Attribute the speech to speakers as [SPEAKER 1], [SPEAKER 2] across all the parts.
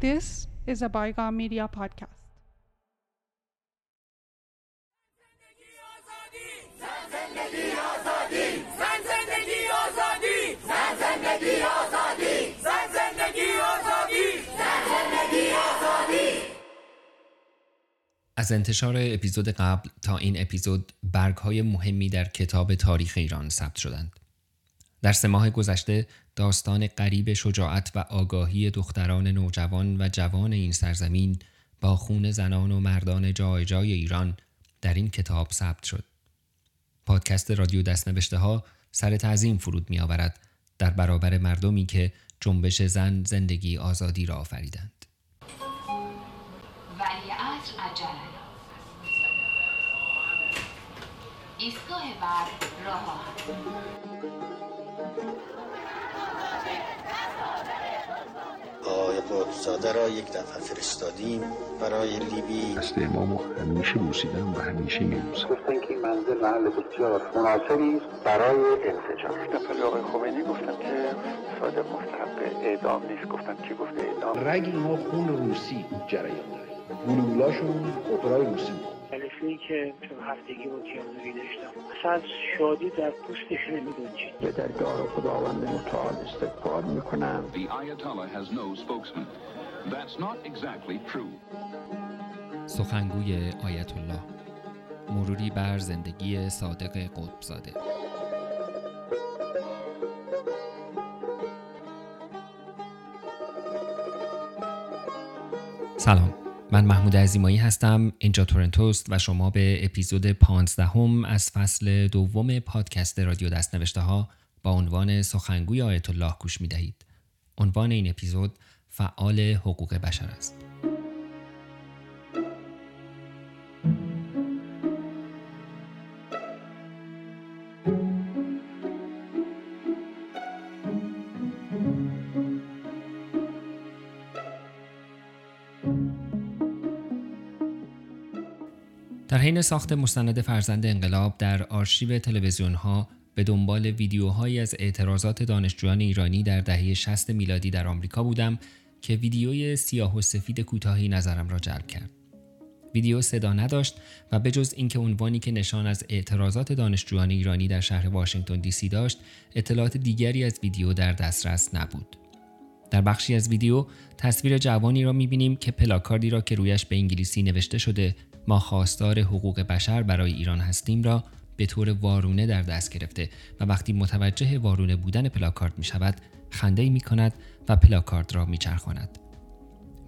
[SPEAKER 1] This is a Bygone Media podcast.
[SPEAKER 2] از انتشار اپیزود قبل تا این اپیزود برگ های مهمی در کتاب تاریخ ایران ثبت شدند. در سه ماه گذشته داستان قریب شجاعت و آگاهی دختران نوجوان و جوان این سرزمین با خون زنان و مردان جای جای ایران در این کتاب ثبت شد. پادکست رادیو دستنوشته ها سر تعظیم فرود می آورد در برابر مردمی که جنبش زن زندگی آزادی را آفریدند.
[SPEAKER 3] ایستگاه بعد راه
[SPEAKER 4] آقای قدسزاده را یک دفعه فرستادیم برای لیبی.
[SPEAKER 5] دست امامو همیشه بوسیدم و همیشه میبوسم
[SPEAKER 6] گفتن که این منزل محل بسیار مناسبی برای انسجام.
[SPEAKER 7] دفعه آقای خمینی گفتن که صادق مستحق اعدام نیست. گفتن کی گفته اعدام؟
[SPEAKER 5] رگ اینا خون روسی جریان داره. گلولاشون اپرای روسی
[SPEAKER 8] جلسه که چون هفتگی با کیانوری داشتم. اصلا از شادی در پوستش نمیگنجید
[SPEAKER 6] به درگاه خداوند متعال استغفار می‌کنم.
[SPEAKER 9] The Ayatollah has no spokesman. That's not exactly true.
[SPEAKER 2] سخنگوی آیت الله مروری بر زندگی صادق قطبزاده. سلام. من محمود عزیمایی هستم اینجا تورنتوست و شما به اپیزود 15 هم از فصل دوم پادکست رادیو دستنوشته ها با عنوان سخنگوی آیت الله گوش می دهید. عنوان این اپیزود فعال حقوق بشر است. حین ساخت مستند فرزند انقلاب در آرشیو تلویزیون ها به دنبال ویدیوهایی از اعتراضات دانشجویان ایرانی در دهه 60 میلادی در آمریکا بودم که ویدیوی سیاه و سفید کوتاهی نظرم را جلب کرد. ویدیو صدا نداشت و به جز اینکه عنوانی که نشان از اعتراضات دانشجویان ایرانی در شهر واشنگتن دی سی داشت، اطلاعات دیگری از ویدیو در دسترس نبود. در بخشی از ویدیو تصویر جوانی را می‌بینیم که پلاکاردی را که رویش به انگلیسی نوشته شده ما خواستار حقوق بشر برای ایران هستیم را به طور وارونه در دست گرفته و وقتی متوجه وارونه بودن پلاکارد می شود خنده می کند و پلاکارد را می چرخاند.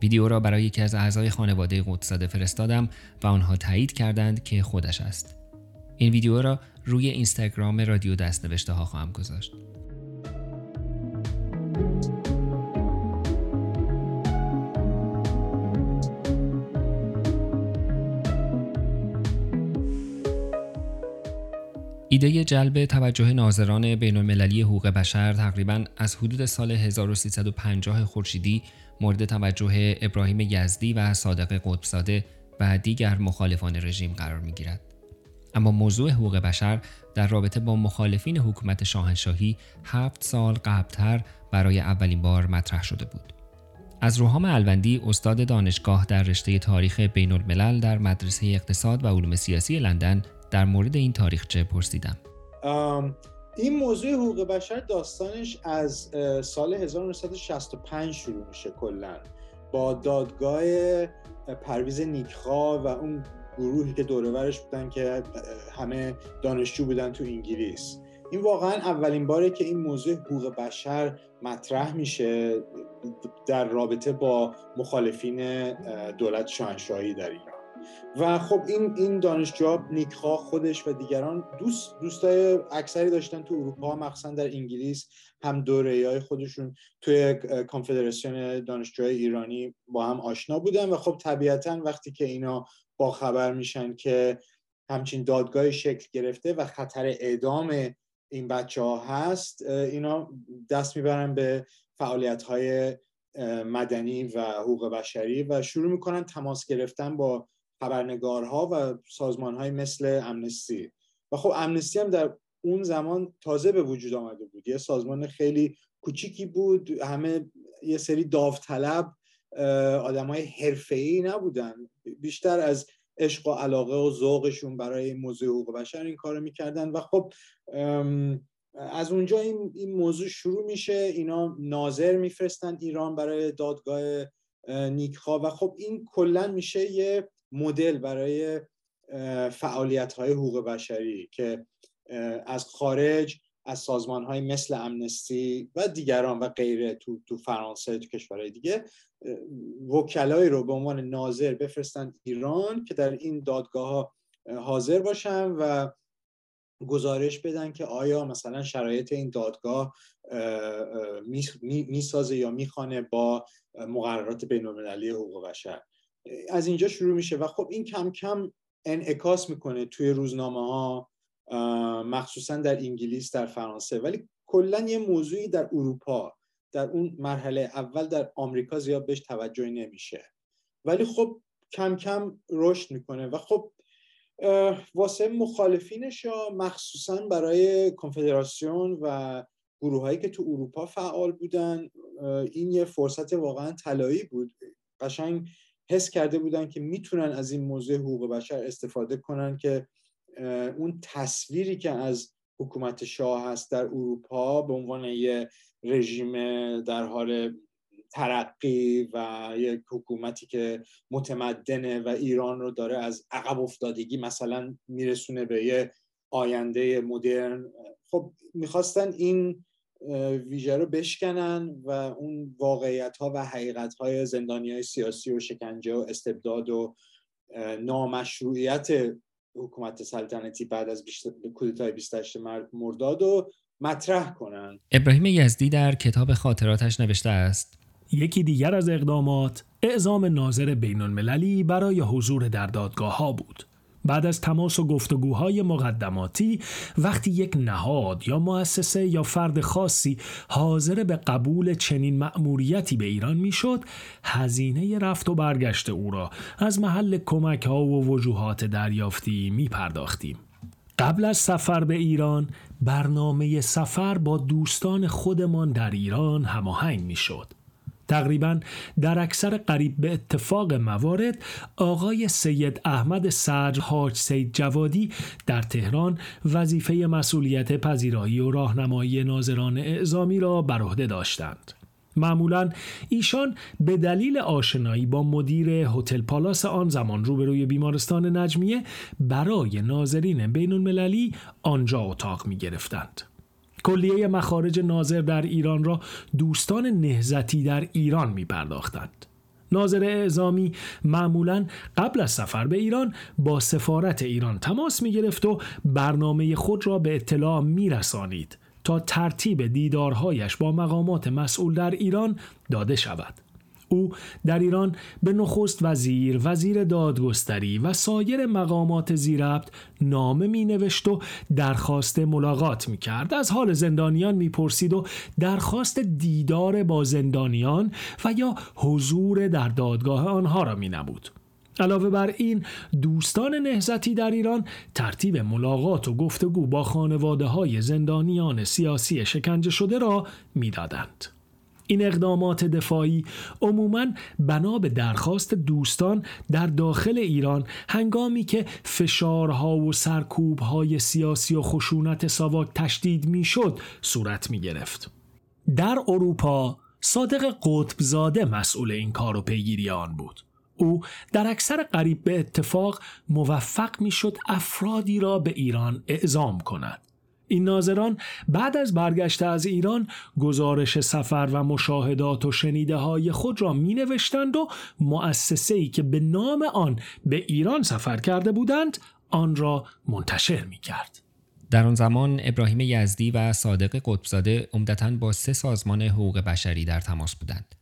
[SPEAKER 2] ویدیو را برای یکی از اعضای خانواده قدسزاده فرستادم و آنها تایید کردند که خودش است. این ویدیو را روی اینستاگرام رادیو دست نوشته ها خواهم گذاشت. ایده جلب توجه ناظران بین المللی حقوق بشر تقریبا از حدود سال 1350 خورشیدی مورد توجه ابراهیم یزدی و صادق قطبزاده و دیگر مخالفان رژیم قرار می گیرد. اما موضوع حقوق بشر در رابطه با مخالفین حکومت شاهنشاهی هفت سال قبلتر برای اولین بار مطرح شده بود. از روحام الوندی استاد دانشگاه در رشته تاریخ بین الملل در مدرسه اقتصاد و علوم سیاسی لندن در مورد این تاریخچه پرسیدم.
[SPEAKER 10] این موضوع حقوق بشر داستانش از سال 1965 شروع میشه کلا. با دادگاه پرویز نیکخا و اون گروهی که دورورش بودن که همه دانشجو بودن تو انگلیس. این واقعا اولین باره که این موضوع حقوق بشر مطرح میشه در رابطه با مخالفین دولت شاهنشاهی در ایران. و خب این این دانشجوها نیکخواه خودش و دیگران دوست دوستای اکثری داشتن تو اروپا مخصوصا در انگلیس. هم دوره های خودشون توی کانفدراسیون دانشجوهای ایرانی با هم آشنا بودن و خب طبیعتا وقتی که اینا با خبر میشن که همچین دادگاه شکل گرفته و خطر اعدام این بچه ها هست اینا دست می‌برن به فعالیت های مدنی و حقوق بشری و شروع می‌کنن تماس گرفتن با خبرنگارها و سازمانهای مثل امنستی. و خب امنستی هم در اون زمان تازه به وجود آمده بود. یه سازمان خیلی کوچیکی بود. همه یه سری داوطلب آدمای حرفه‌ای نبودن. بیشتر از عشق و علاقه و ذوقشون برای موضوع حقوق بشر این کارو می‌کردن. و خب از اونجا این, این موضوع شروع میشه. اینا ناظر میفرستن ایران برای دادگاه نیکخوا و خب این کلا میشه یه مدل برای فعالیت های حقوق بشری که از خارج از سازمان های مثل امنستی و دیگران و غیره تو, تو فرانسه تو کشورهای دیگه وکلایی رو به عنوان ناظر بفرستن ایران که در این دادگاه ها حاضر باشن و گزارش بدن که آیا مثلا شرایط این دادگاه می‌سازه یا می‌خوانه با مقررات بین المللی حقوق بشر. از اینجا شروع میشه و خب این کم کم انعکاس می‌کنه توی روزنامه ها مخصوصا در انگلیس در فرانسه. ولی کلا یه موضوعی در اروپا در اون مرحله اول در آمریکا زیاد بهش توجه نمیشه. ولی خب کم کم رشد می‌کنه و خب واسه مخالفینش یا مخصوصا برای کنفدراسیون و گروه هایی که تو اروپا فعال بودن این یه فرصت واقعا طلایی بود. قشنگ حس کرده بودن که می‌تونن از این موضوع حقوق بشر استفاده کنن که اون تصویری که از حکومت شاه هست در اروپا به عنوان یه رژیم در حال ترقی و یک حکومتی که متمدنه و ایران رو داره از عقب افتادگی مثلا میرسونه به یه آینده مدرن خب می‌خواستن این ویژه رو بشکنن و اون واقعیت ها و حقیقت های زندانی های سیاسی و شکنجه و استبداد و نامشروعیت حکومت سلطنتی بعد از کودتای 28 مرداد رو مطرح کنند
[SPEAKER 2] ابراهیم یزدی در کتاب خاطراتش نوشته است.
[SPEAKER 11] یکی دیگر از اقدامات اعزام ناظر بین المللی برای حضور در دادگاه ها بود. بعد از تماس و گفتگوهای مقدماتی وقتی یک نهاد یا مؤسسه یا فرد خاصی حاضر به قبول چنین مأموریتی به ایران می‌شد هزینه رفت و برگشت او را از محل کمک ها و وجوهات دریافتی می پرداختیم. قبل از سفر به ایران برنامه سفر با دوستان خودمان در ایران هماهنگ می شد. تقریبا در اکثر قریب به اتفاق موارد آقای سید احمد سرج حاج سید جوادی در تهران وظیفه مسئولیت پذیرایی و راهنمایی ناظران اعزامی را بر عهده داشتند. معمولا ایشان به دلیل آشنایی با مدیر هتل پالاس آن زمان روبروی بیمارستان نجمیه برای ناظرین بین المللی آنجا اتاق می گرفتند. کلیه مخارج ناظر در ایران را دوستان نهزتی در ایران می پرداختند. ناظر اعزامی معمولا قبل از سفر به ایران با سفارت ایران تماس می گرفت و برنامه خود را به اطلاع می رسانید تا ترتیب دیدارهایش با مقامات مسئول در ایران داده شود. او در ایران به نخست وزیر، وزیر دادگستری و سایر مقامات زیربط نامه می نوشت و درخواست ملاقات می کرد. از حال زندانیان می پرسید و درخواست دیدار با زندانیان و یا حضور در دادگاه آنها را می نبود. علاوه بر این دوستان نهزتی در ایران ترتیب ملاقات و گفتگو با خانواده های زندانیان سیاسی شکنجه شده را می‌دادند. این اقدامات دفاعی عموما بنا به درخواست دوستان در داخل ایران هنگامی که فشارها و سرکوبهای سیاسی و خشونت ساواک تشدید می‌شد صورت می گرفت. در اروپا صادق قطبزاده مسئول این کار و پیگیری آن بود. او در اکثر قریب به اتفاق موفق می‌شد افرادی را به ایران اعزام کند. این ناظران بعد از برگشت از ایران گزارش سفر و مشاهدات و شنیده های خود را می نوشتند و مؤسسه ای که به نام آن به ایران سفر کرده بودند آن را منتشر می کرد.
[SPEAKER 2] در آن زمان ابراهیم یزدی و صادق قطبزاده عمدتا با سه سازمان حقوق بشری در تماس بودند.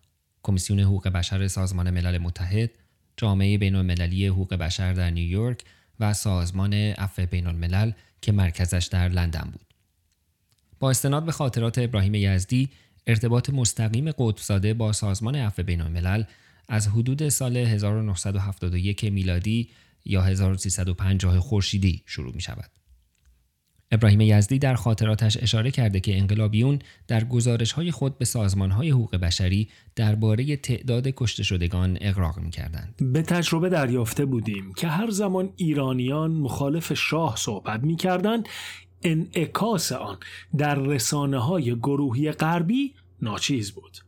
[SPEAKER 2] کمیسیون حقوق بشر سازمان ملل متحد، جامعه بین المللی حقوق بشر در نیویورک و سازمان عفو بین الملل که مرکزش در لندن بود. با استناد به خاطرات ابراهیم یزدی ارتباط مستقیم قطبزاده با سازمان عفو بین الملل از حدود سال 1971 میلادی یا 1350 خورشیدی شروع می شود. ابراهیم یزدی در خاطراتش اشاره کرده که انقلابیون در گزارش های خود به سازمان های حقوق بشری درباره تعداد کشته شدگان اقراق می کردند.
[SPEAKER 11] به تجربه دریافته بودیم که هر زمان ایرانیان مخالف شاه صحبت می کردند انعکاس آن در رسانه های گروهی غربی ناچیز بود.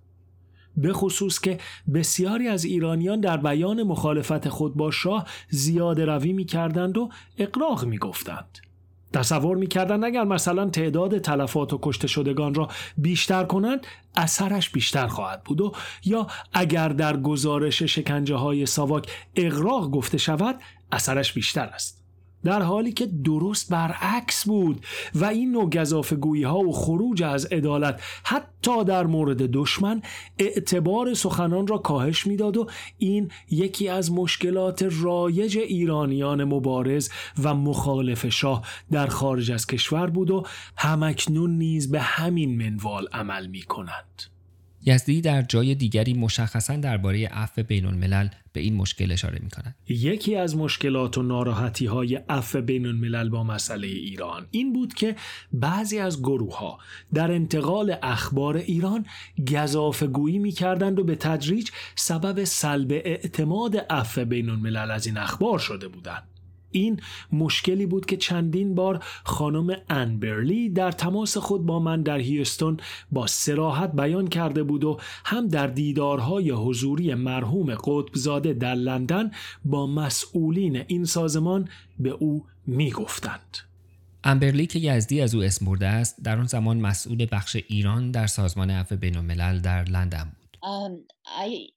[SPEAKER 11] به خصوص که بسیاری از ایرانیان در بیان مخالفت خود با شاه زیاده روی می کردند و اقراق می گفتند. تصور می‌کردند اگر مثلا تعداد تلفات و کشته شدگان را بیشتر کنند اثرش بیشتر خواهد بود و یا اگر در گزارش شکنجه های ساواک اقراق گفته شود اثرش بیشتر است. در حالی که درست برعکس بود و این نوع گذافگویی ها و خروج از عدالت حتی در مورد دشمن اعتبار سخنان را کاهش می‌داد و این یکی از مشکلات رایج ایرانیان مبارز و مخالف شاه در خارج از کشور بود و همکنون نیز به همین منوال عمل می کنند.
[SPEAKER 2] یزدی در جای دیگری مشخصا درباره عفو بین الملل به این مشکل اشاره می کند.
[SPEAKER 11] یکی از مشکلات و ناراحتی های عفو بین الملل با مسئله ایران این بود که بعضی از گروه ها در انتقال اخبار ایران گذاف گویی می کردند و به تدریج سبب سلب اعتماد عفو بین الملل از این اخبار شده بودند. این مشکلی بود که چندین بار خانم انبرلی در تماس خود با من در هیستون با سراحت بیان کرده بود و هم در دیدارهای حضوری مرحوم قطبزاده در لندن با مسئولین این سازمان به او می گفتند.
[SPEAKER 2] امبرلی که یزدی از او اسم برده است در آن زمان مسئول بخش ایران در سازمان عفو بین الملل در لندن بود.
[SPEAKER 12] Um, I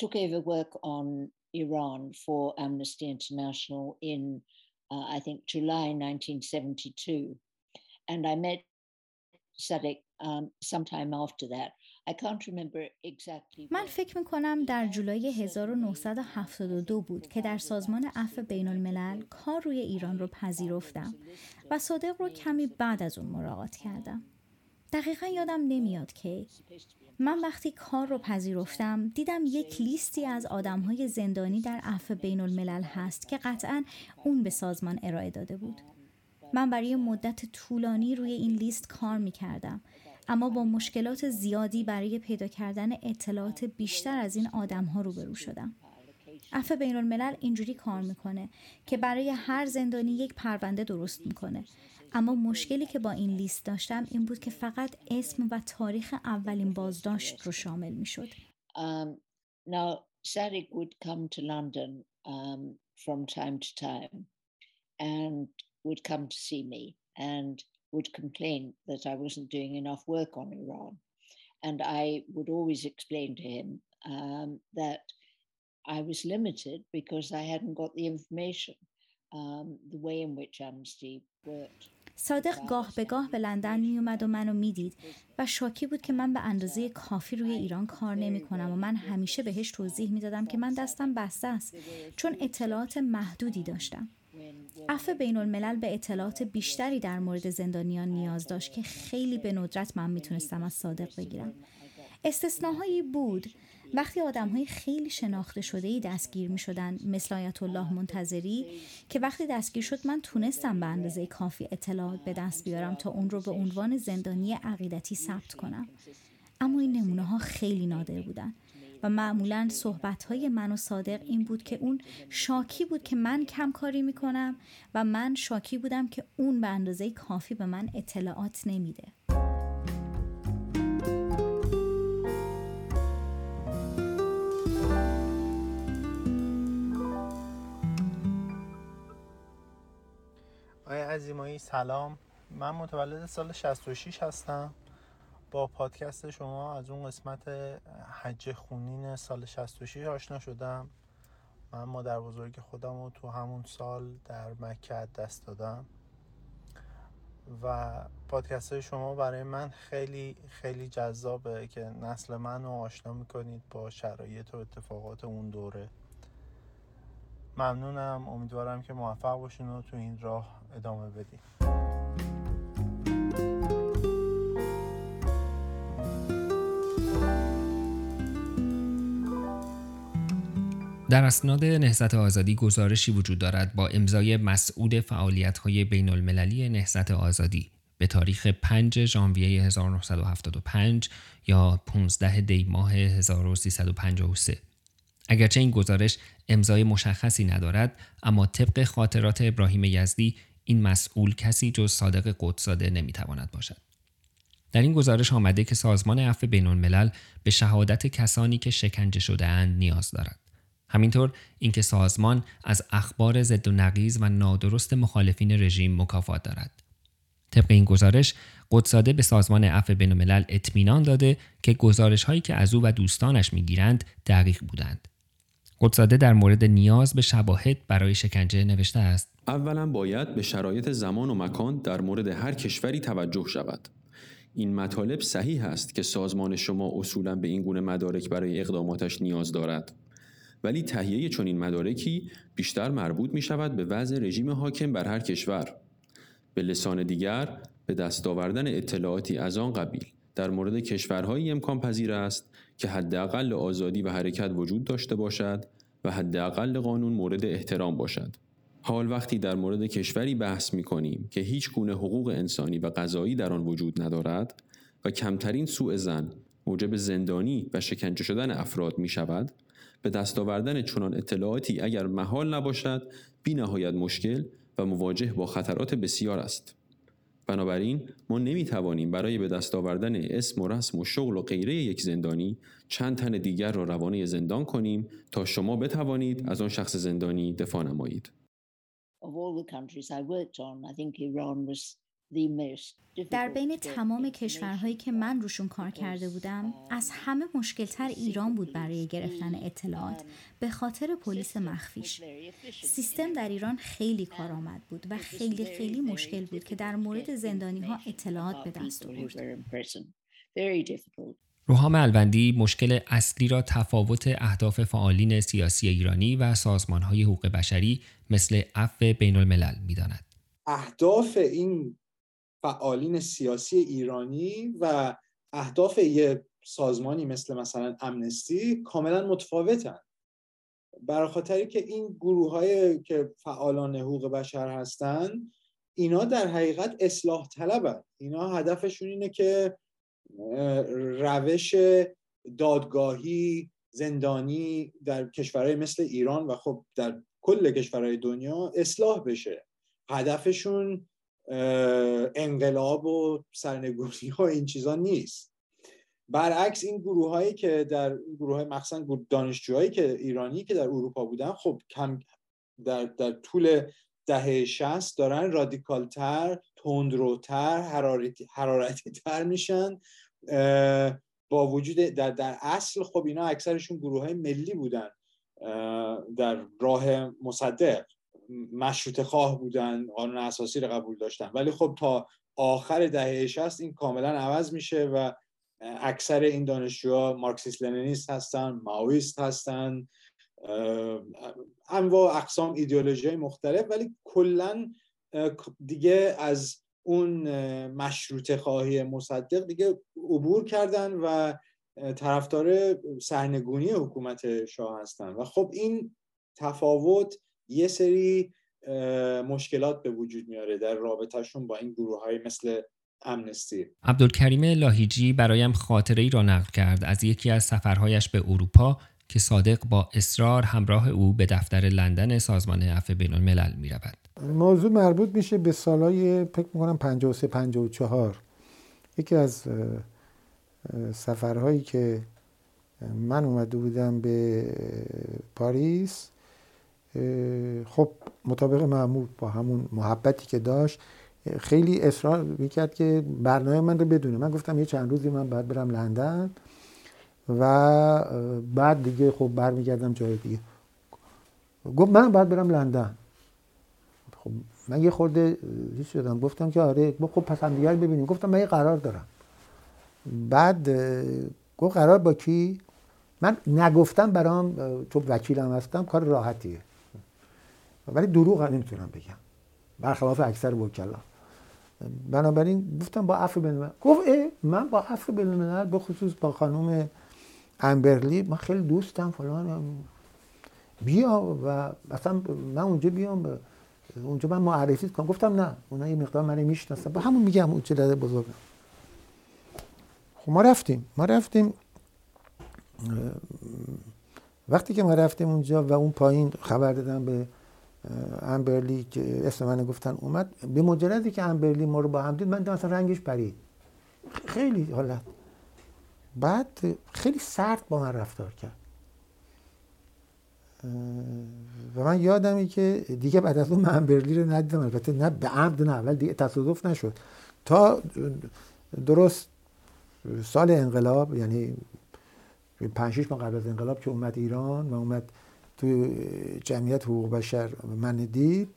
[SPEAKER 12] took over work on Iran for Amnesty International in, uh, I think, July 1972. And I met Sadek um, sometime after that. I can't remember exactly.
[SPEAKER 13] من فکر می کنم در جولای 1972 بود که در سازمان عفو بین الملل کار روی ایران رو پذیرفتم و صادق رو کمی بعد از اون مراقات کردم. دقیقا یادم نمیاد که من وقتی کار رو پذیرفتم دیدم یک لیستی از آدمهای زندانی در عفو بین الملل هست که قطعا اون به سازمان ارائه داده بود. من برای مدت طولانی روی این لیست کار می کردم اما با مشکلات زیادی برای پیدا کردن اطلاعات بیشتر از این آدم ها روبرو شدم. عفو بین الملل اینجوری کار می‌کنه که برای هر زندانی یک پرونده درست می‌کنه اما مشکلی که با این لیست داشتم این بود که فقط اسم و تاریخ اولین بازداشت رو شامل می شد.
[SPEAKER 12] Um, now, Sadik would come to London um, from time to time and would come to see me and would complain that I wasn't doing enough work on Iran. And I would always explain to him um, that I was limited because I hadn't got the information, um, the way in which Amnesty worked.
[SPEAKER 13] صادق گاه به گاه به لندن می اومد و منو می‌دید و شاکی بود که من به اندازه کافی روی ایران کار نمی کنم و من همیشه بهش توضیح می دادم که من دستم بسته است چون اطلاعات محدودی داشتم. عفو بین الملل به اطلاعات بیشتری در مورد زندانیان نیاز داشت که خیلی به ندرت من می‌تونستم از صادق بگیرم. استثناهایی بود وقتی آدم های خیلی شناخته شده ای دستگیر می شدن مثل آیت الله منتظری که وقتی دستگیر شد من تونستم به اندازه کافی اطلاعات به دست بیارم تا اون رو به عنوان زندانی عقیدتی ثبت کنم. اما این نمونه ها خیلی نادر بودن و معمولا صحبت های من و صادق این بود که اون شاکی بود که من کم کاری می‌کنم و من شاکی بودم که اون به اندازه کافی به من اطلاعات نمیده.
[SPEAKER 14] عزیمایی سلام. من متولد سال 66 هستم. با پادکست شما از اون قسمت حج خونین سال 66 آشنا شدم. من مادر بزرگ خودم رو تو همون سال در مکه دست دادم. و پادکست شما برای من خیلی خیلی جذابه که نسل من رو آشنا می‌کنید با شرایط و اتفاقات اون دوره. ممنونم. امیدوارم که موفق باشین و تو این راه ادامه بدین.
[SPEAKER 2] در اسناد نهضت آزادی گزارشی وجود دارد با امضای مسئول فعالیت‌های بین المللی نهضت آزادی. به تاریخ 5 ژانویه 1975 یا 15 دی ماه 1353 اگرچه این گزارش امضای مشخصی ندارد اما طبق خاطرات ابراهیم یزدی این مسئول کسی جز صادق قدساده نمی‌تواند باشد. در این گزارش آمده که سازمان عفو بین الملل به شهادت کسانی که شکنجه شده اند نیاز دارد. همینطور اینکه سازمان از اخبار ضد و نقیز و نادرست مخالفین رژیم مکافات دارد. طبق این گزارش قدساده به سازمان عفو بین الملل اطمینان داده که گزارش هایی که از او و دوستانش می‌گیرند دقیق بودند. قدساده در مورد نیاز به شواهد برای شکنجه نوشته است.
[SPEAKER 15] اولا باید به شرایط زمان و مکان در مورد هر کشوری توجه شود. این مطالب صحیح است که سازمان شما اصولا به این گونه مدارک برای اقداماتش نیاز دارد. ولی تهیه چنین مدارکی بیشتر مربوط می شود به وضع رژیم حاکم بر هر کشور. به لسان دیگر به دست آوردن اطلاعاتی از آن قبیل در مورد کشورهایی امکان پذیر است که حداقل آزادی و حرکت وجود داشته باشد و حداقل قانون مورد احترام باشد. حال وقتی در مورد کشوری بحث می کنیم که هیچ گونه حقوق انسانی و قضایی در آن وجود ندارد و کمترین سوء زن موجب زندانی و شکنجه شدن افراد می شود به دست آوردن چنان اطلاعاتی اگر محال نباشد بی نهایت مشکل و مواجه با خطرات بسیار است. بنابراین ما نمی توانیم برای به دست آوردن اسم و رسم و شغل و غیره یک زندانی چند تن دیگر را روانه زندان کنیم تا شما بتوانید از آن شخص زندانی دفاع نمایید.
[SPEAKER 13] در بین تمام کشورهایی که من روشون کار کرده بودم از همه مشکلتر ایران بود برای گرفتن اطلاعات. به خاطر پلیس مخفیش. سیستم در ایران خیلی کارآمد بود و خیلی خیلی مشکل بود که در مورد زندانی ها اطلاعات به دست آورد.
[SPEAKER 2] روحام الوندی مشکل اصلی را تفاوت اهداف فعالین سیاسی ایرانی و سازمانهای حقوق بشری مثل عفو بین الملل می‌داند.
[SPEAKER 10] اهداف این فعالین سیاسی ایرانی و اهداف یه سازمانی مثل مثلا امنستی کاملا متفاوتن. برای خاطری که این گروه های که فعالان حقوق بشر هستن اینا در حقیقت اصلاح طلبن. اینا هدفشون اینه که روش دادگاهی زندانی در کشورهای مثل ایران و خب در کل کشورهای دنیا اصلاح بشه. هدفشون انقلاب و سرنگونی ها این چیزا نیست. برعکس این گروه هایی که در گروه های دانشجوهایی که ایرانی که در اروپا بودن خب کم در, در طول دهه شست دارن رادیکالتر تندروتر حرارتی, حرارتی تر میشن با وجود در, در اصل خب اینا اکثرشون گروه های ملی بودن در راه مصدق. مشروط خواه بودن قانون اساسی رو قبول داشتن. ولی خب تا آخر دهه 60 این کاملا عوض میشه و اکثر این دانشجوها مارکسیست لنینیست هستن ماویست هستن. انواع اقسام ایدئولوژی مختلف. ولی کلا دیگه از اون مشروط خواهی مصدق دیگه عبور کردن و طرفدار سرنگونی حکومت شاه هستن. و خب این تفاوت یه سری مشکلات به وجود میاره در رابطهشون با این گروه های مثل امنستی
[SPEAKER 2] عبدالکریم لاهیجی برایم خاطره ای را نقل کرد از یکی از سفرهایش به اروپا که صادق با اصرار همراه او به دفتر لندن سازمان عفو بین الملل می رود.
[SPEAKER 16] موضوع مربوط میشه به سالهای فکر می‌کنم 53 54 یکی از سفرهایی که من اومده بودم به پاریس خب مطابق معمول با همون محبتی که داشت خیلی اصرار می‌کرد که برنامه من رو بدونه. من گفتم یه چند روزی من باید برم لندن و بعد دیگه خب برمیگردم جای دیگه. گفت من باید برم لندن. خب من یه خورده هیچ شدم. گفتم که آره خب پس هم دیگر ببینیم. گفتم من یه قرار دارم. بعد گفت قرار با کی؟ من نگفتم برام تو وکیلم هستم کار راحتیه. ولی دروغ هم نمی‌تونم بگم. برخلاف اکثر وکلا. بنابراین گفتم با عفو بین گفت اه من با عفو بین به خصوص با خانم امبرلی من خیلی دوستم فلان. بیا و مثلا من اونجا بیام اونجا من معرفی کنم. گفتم نه اونا یه مقدار من می‌شناسن. با همون میگم اون چه بزرگم خب ما رفتیم. ما رفتیم وقتی که ما رفتیم اونجا و اون پایین خبر دادم به امبرلی که اسم من گفتن اومد. به مجردی که امبرلی ما رو با هم دید من مثلا رنگش پرید. خیلی حالت. بعد خیلی سرد با من رفتار کرد. و من یادمی که دیگه بعد از اون من برلی رو ندیدم. البته نه به عمد نه ولی دیگه تصادف نشد. تا درست سال انقلاب یعنی پنج شیش ماه قبل از انقلاب که اومد ایران و اومد تو جمعیت حقوق بشر من دید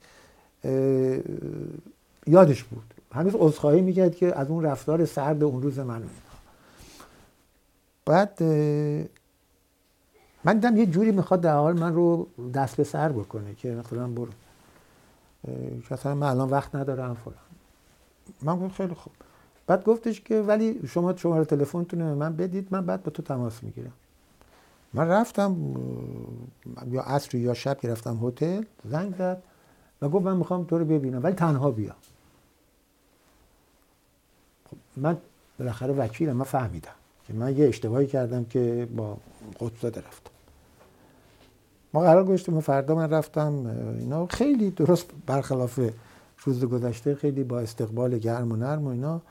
[SPEAKER 16] یادش بود. هنوز عذرخواهی می‌کرد که از اون رفتار سرد اون روز من بعد من دیدم یه جوری می‌خواد در حال من رو دست به سر بکنه که مثلا برو. مثلا من الان وقت ندارم فلان. من گفتم خیلی خوب. بعد گفتش که ولی شما شماره تلفنتون من بدید من بعد با تو تماس می‌گیرم. من رفتم یا عصر یا شب که رفتم هتل زنگ زد و گفت من می‌خوام تو رو ببینم ولی تنها بیا. خب من بالاخره وکیلم من فهمیدم که من یه اشتباهی کردم که با قدساده رفتم. ما قرار گذاشتیم فردا من رفتم اینا خیلی درست برخلاف روز گذشته خیلی با استقبال گرم و نرم و اینا.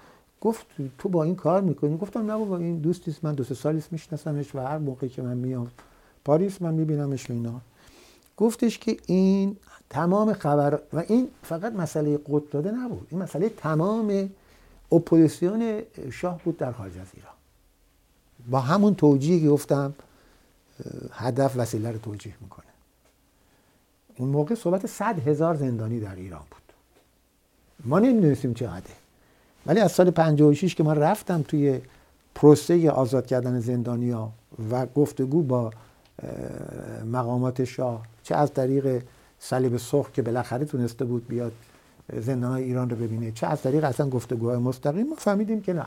[SPEAKER 16] گفت تو با این کار می‌کنی؟ گفتم نه بابا این دوستیست من دو سه سالیست میشناسمش و هر موقعی که من میام پاریس من میبینمش و اینا. گفتش که این تمام خبر و این فقط مسئله قدس نبود این مسئله تمام اپوزیسیون شاه بود در خارج از ایران. با همون توجیهی که گفتم هدف وسیله رو توجیه می‌کنه. اون موقع صحبت صد هزار زندانی در ایران بود. ما نمی‌دونستیم چقدره ولی از سال 56 که من رفتم توی پروسه آزاد کردن زندانی ها و گفتگو با مقامات شاه چه از طریق صلیب سرخ که بالاخره تونسته بود بیاد زندان ایران رو ببینه چه از طریق اصلا گفتگوهای مستقیم. ما فهمیدیم که نه.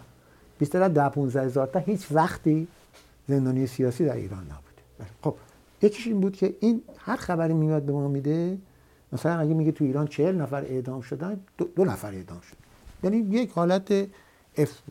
[SPEAKER 16] بیشتر از ده 15 هزار تا هیچ وقتی زندانی سیاسی در ایران نبود. خب یکیش این بود که این هر خبری میاد به ما میده مثلا اگه میگه تو ایران چهل نفر اعدام شدن دو, دو نفر اعدام شد. یعنی یک حالت اف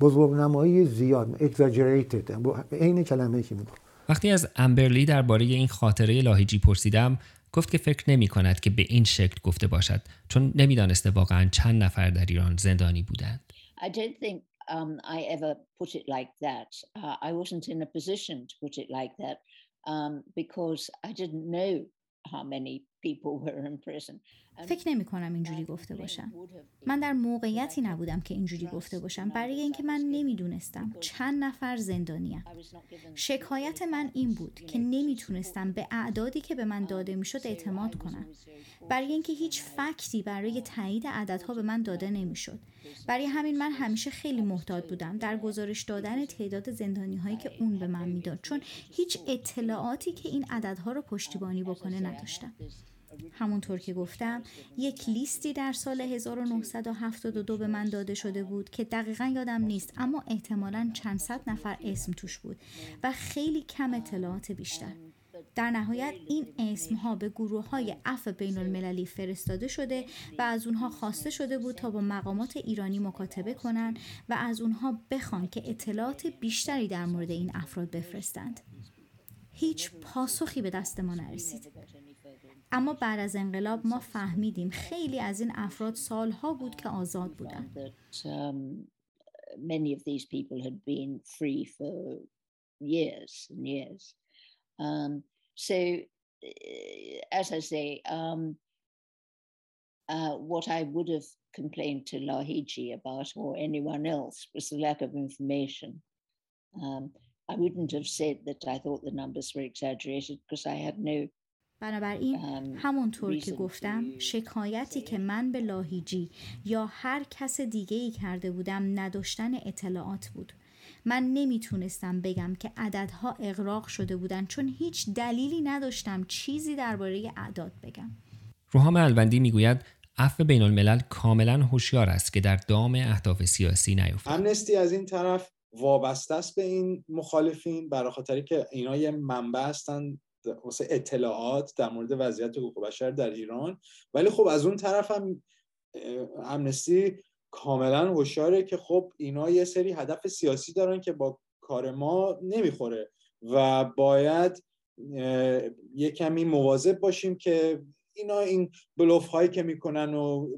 [SPEAKER 16] بزرگنمایی زیاد exaggerated عین کلمه که میگه
[SPEAKER 2] وقتی از امبرلی درباره این خاطره لاهیجی پرسیدم گفت که فکر نمی کند که به این شکل گفته باشد چون نمی‌دانسته واقعا چند نفر در ایران زندانی بودند.
[SPEAKER 12] I don't think um, I ever put it like that. Uh, I wasn't in a position to put it like that um, because I didn't know how many people were in prison.
[SPEAKER 13] فکر نمی کنم اینجوری گفته باشم. من در موقعیتی نبودم که اینجوری گفته باشم. برای اینکه من نمی‌دونستم چند نفر زندانیم شکایت من این بود که نمی‌تونستم به اعدادی که به من داده می‌شد اعتماد کنم. برای اینکه هیچ فکتی برای تایید عددها به من داده نمی‌شد. برای همین من همیشه خیلی محتاط بودم در گزارش دادن تعداد زندانی هایی که اون به من می‌داد چون هیچ اطلاعاتی که این عددها رو پشتیبانی بکنه نداشتم. همونطور که گفتم یک لیستی در سال 1972 به من داده شده بود که دقیقا یادم نیست اما احتمالا چند صد نفر اسم توش بود و خیلی کم اطلاعات بیشتر در نهایت این اسم ها به گروه های عفو بین المللی فرستاده شده و از اونها خواسته شده بود تا با مقامات ایرانی مکاتبه کنند و از اونها بخوان که اطلاعات بیشتری در مورد این افراد بفرستند. هیچ پاسخی به دست ما نرسید. اما بعد از انقلاب ما فهمیدیم خیلی از این افراد سالها بود که آزاد بودند.
[SPEAKER 12] many of these people had been free for years and years. Um, so, as I say, um, uh, what I would have complained to Lahiji about or anyone else was the lack of information. Um, I wouldn't have said that I thought the numbers were exaggerated because I had no
[SPEAKER 13] بنابراین همونطور که گفتم شکایتی که من به لاهیجی یا هر کس دیگه ای کرده بودم نداشتن اطلاعات بود. من نمی‌تونستم بگم که عددها اقراق شده بودن چون هیچ دلیلی نداشتم چیزی درباره اعداد بگم.
[SPEAKER 2] روحام الوندی می‌گوید عفو بین الملل کاملا هوشیار است که در دام اهداف سیاسی نیفتد
[SPEAKER 10] امنستی از این طرف وابسته است به این مخالفین برای خاطری که اینا یه منبع هستن واسه اطلاعات در مورد وضعیت حقوق بشر در ایران. ولی خب از اون طرف هم امنستی کاملا هوشیاره که خب اینا یه سری هدف سیاسی دارن که با کار ما نمی‌خوره و باید یه کمی مواظب باشیم که اینا این بلوف هایی که می‌کنن و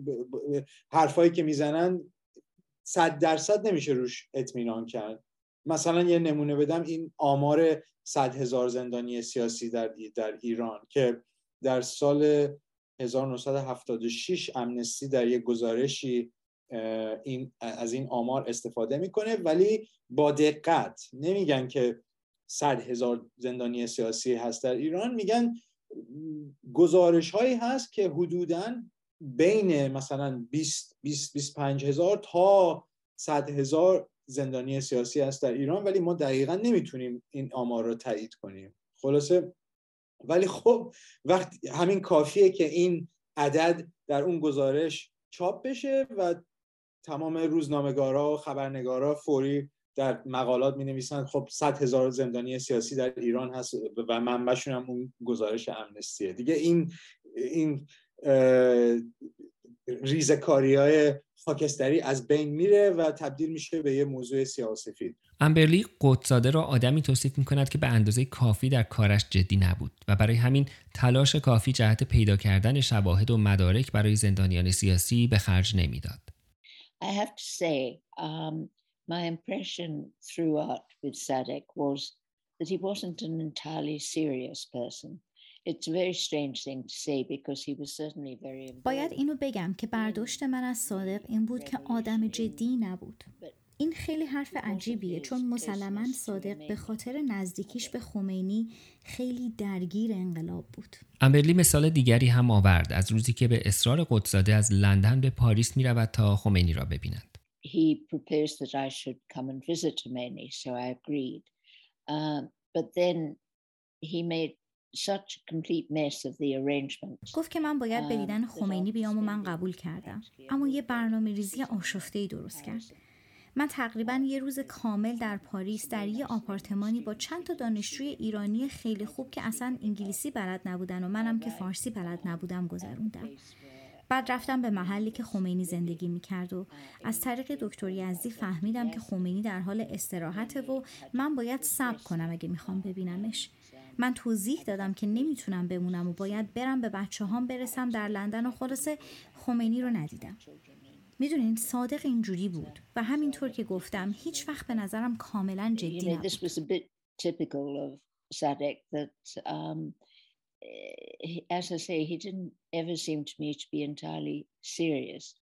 [SPEAKER 10] حرف هایی که می‌زنن صد درصد نمیشه روش اطمینان کرد. مثلا یه نمونه بدم این آمار صد هزار زندانی سیاسی در, در ایران که در سال 1976 امنستی در یک گزارشی این از این آمار استفاده می‌کنه ولی با دقت نمیگن که صد هزار زندانی سیاسی هست در ایران میگن گزارش هایی هست که حدودا بین مثلا 20 20 25 هزار تا 100 هزار زندانی سیاسی هست در ایران ولی ما دقیقا نمی‌تونیم این آمار رو تایید کنیم. خلاصه ولی خب وقت همین کافیه که این عدد در اون گزارش چاپ بشه و تمام روزنامه‌گارا و خبرنگارا فوری در مقالات می نویسن خب صد هزار زندانی سیاسی در ایران هست و منبعشون هم اون گزارش امنستیه. دیگه این این ریزکاری های خاکستری از بین میره و تبدیل میشه به یه موضوع سیاسفید
[SPEAKER 2] امبرلی قدساده را آدمی توصیف می کند که به اندازه کافی در کارش جدی نبود و برای همین تلاش کافی جهت پیدا کردن شواهد و مدارک برای زندانیان سیاسی به خرج نمی‌داد.
[SPEAKER 12] I have to say, um, my impression throughout with Sadek was that he wasn't an entirely serious person.
[SPEAKER 13] باید اینو بگم که برداشت من از صادق این بود که آدم جدی نبود. این خیلی حرف عجیبیه چون مسلما صادق به خاطر نزدیکیش به خمینی خیلی درگیر انقلاب بود.
[SPEAKER 2] امبرلی مثال دیگری هم آورد از روزی که به اصرار قدساده از لندن به پاریس می رود تا خمینی را ببیند.
[SPEAKER 12] He made
[SPEAKER 13] گفت که من باید به دیدن خمینی بیام و من قبول کردم. اما یه برنامه ریزی آشفته ای درست کرد. من تقریبا یه روز کامل در پاریس در یه آپارتمانی با چند تا دانشجوی ایرانی خیلی خوب که اصلا انگلیسی بلد نبودن و منم که فارسی بلد نبودم گذروندم. بعد رفتم به محلی که خمینی زندگی می‌کرد و از طریق دکتر یزدی فهمیدم که خمینی در حال استراحته و من باید صبر کنم اگه می‌خوام ببینمش. من توضیح دادم که نمی‌تونم بمونم و باید برم به بچه هام برسم. در لندن و خلاصه خمینی رو ندیدم. می‌دونین صادق اینجوری بود و همینطور که گفتم هیچ وقت به نظرم کاملا جدی نبود.
[SPEAKER 12] as I say, he didn't ever seem to me to be entirely serious.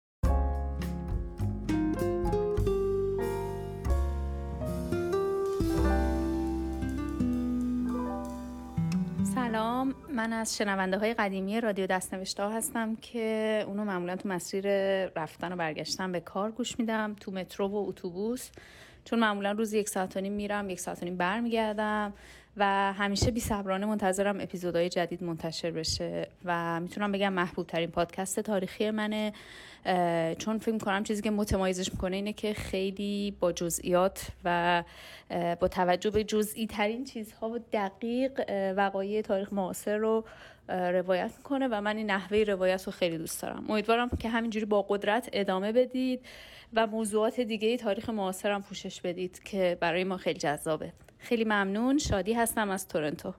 [SPEAKER 17] سلام من از شنونده های قدیمی رادیو دستنوشته هستم که اونو معمولا تو مسیر رفتن و برگشتن به کار گوش میدم تو مترو و اتوبوس. چون معمولا روز یک ساعت و نیم میرم یک ساعت و نیم برمیگردم. و همیشه بی صبرانه منتظرم اپیزودهای جدید منتشر بشه و می‌تونم بگم محبوب ترین پادکست تاریخی منه. چون فکر کنم چیزی که متمایزش می‌کنه اینه که خیلی با جزئیات و با توجه به جزئی ترین چیزها و دقیق وقایع تاریخ معاصر رو روایت می‌کنه و من این نحوه روایت رو خیلی دوست دارم. امیدوارم که همینجوری با قدرت ادامه بدید و موضوعات دیگه تاریخ معاصرم پوشش بدید که برای ما خیلی جذابه. خیلی ممنون. شادی هستم از تورنتو.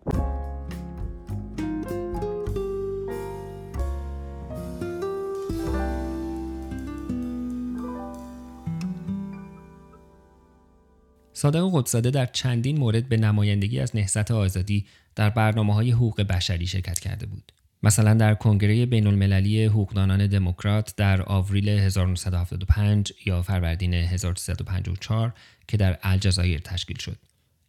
[SPEAKER 2] صادق قدساده در چندین مورد به نمایندگی از نهضت آزادی در برنامه های حقوق بشری شرکت کرده بود. مثلا در کنگره بین المللی حقوقدانان دموکرات در آوریل 1975 یا فروردین 1354 که در الجزایر تشکیل شد.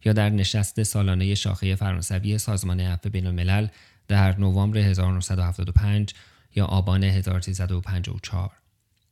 [SPEAKER 2] یا در نشست سالانه شاخه فرانسوی سازمان عفو بین الملل در نوامبر 1975 یا آبان 1354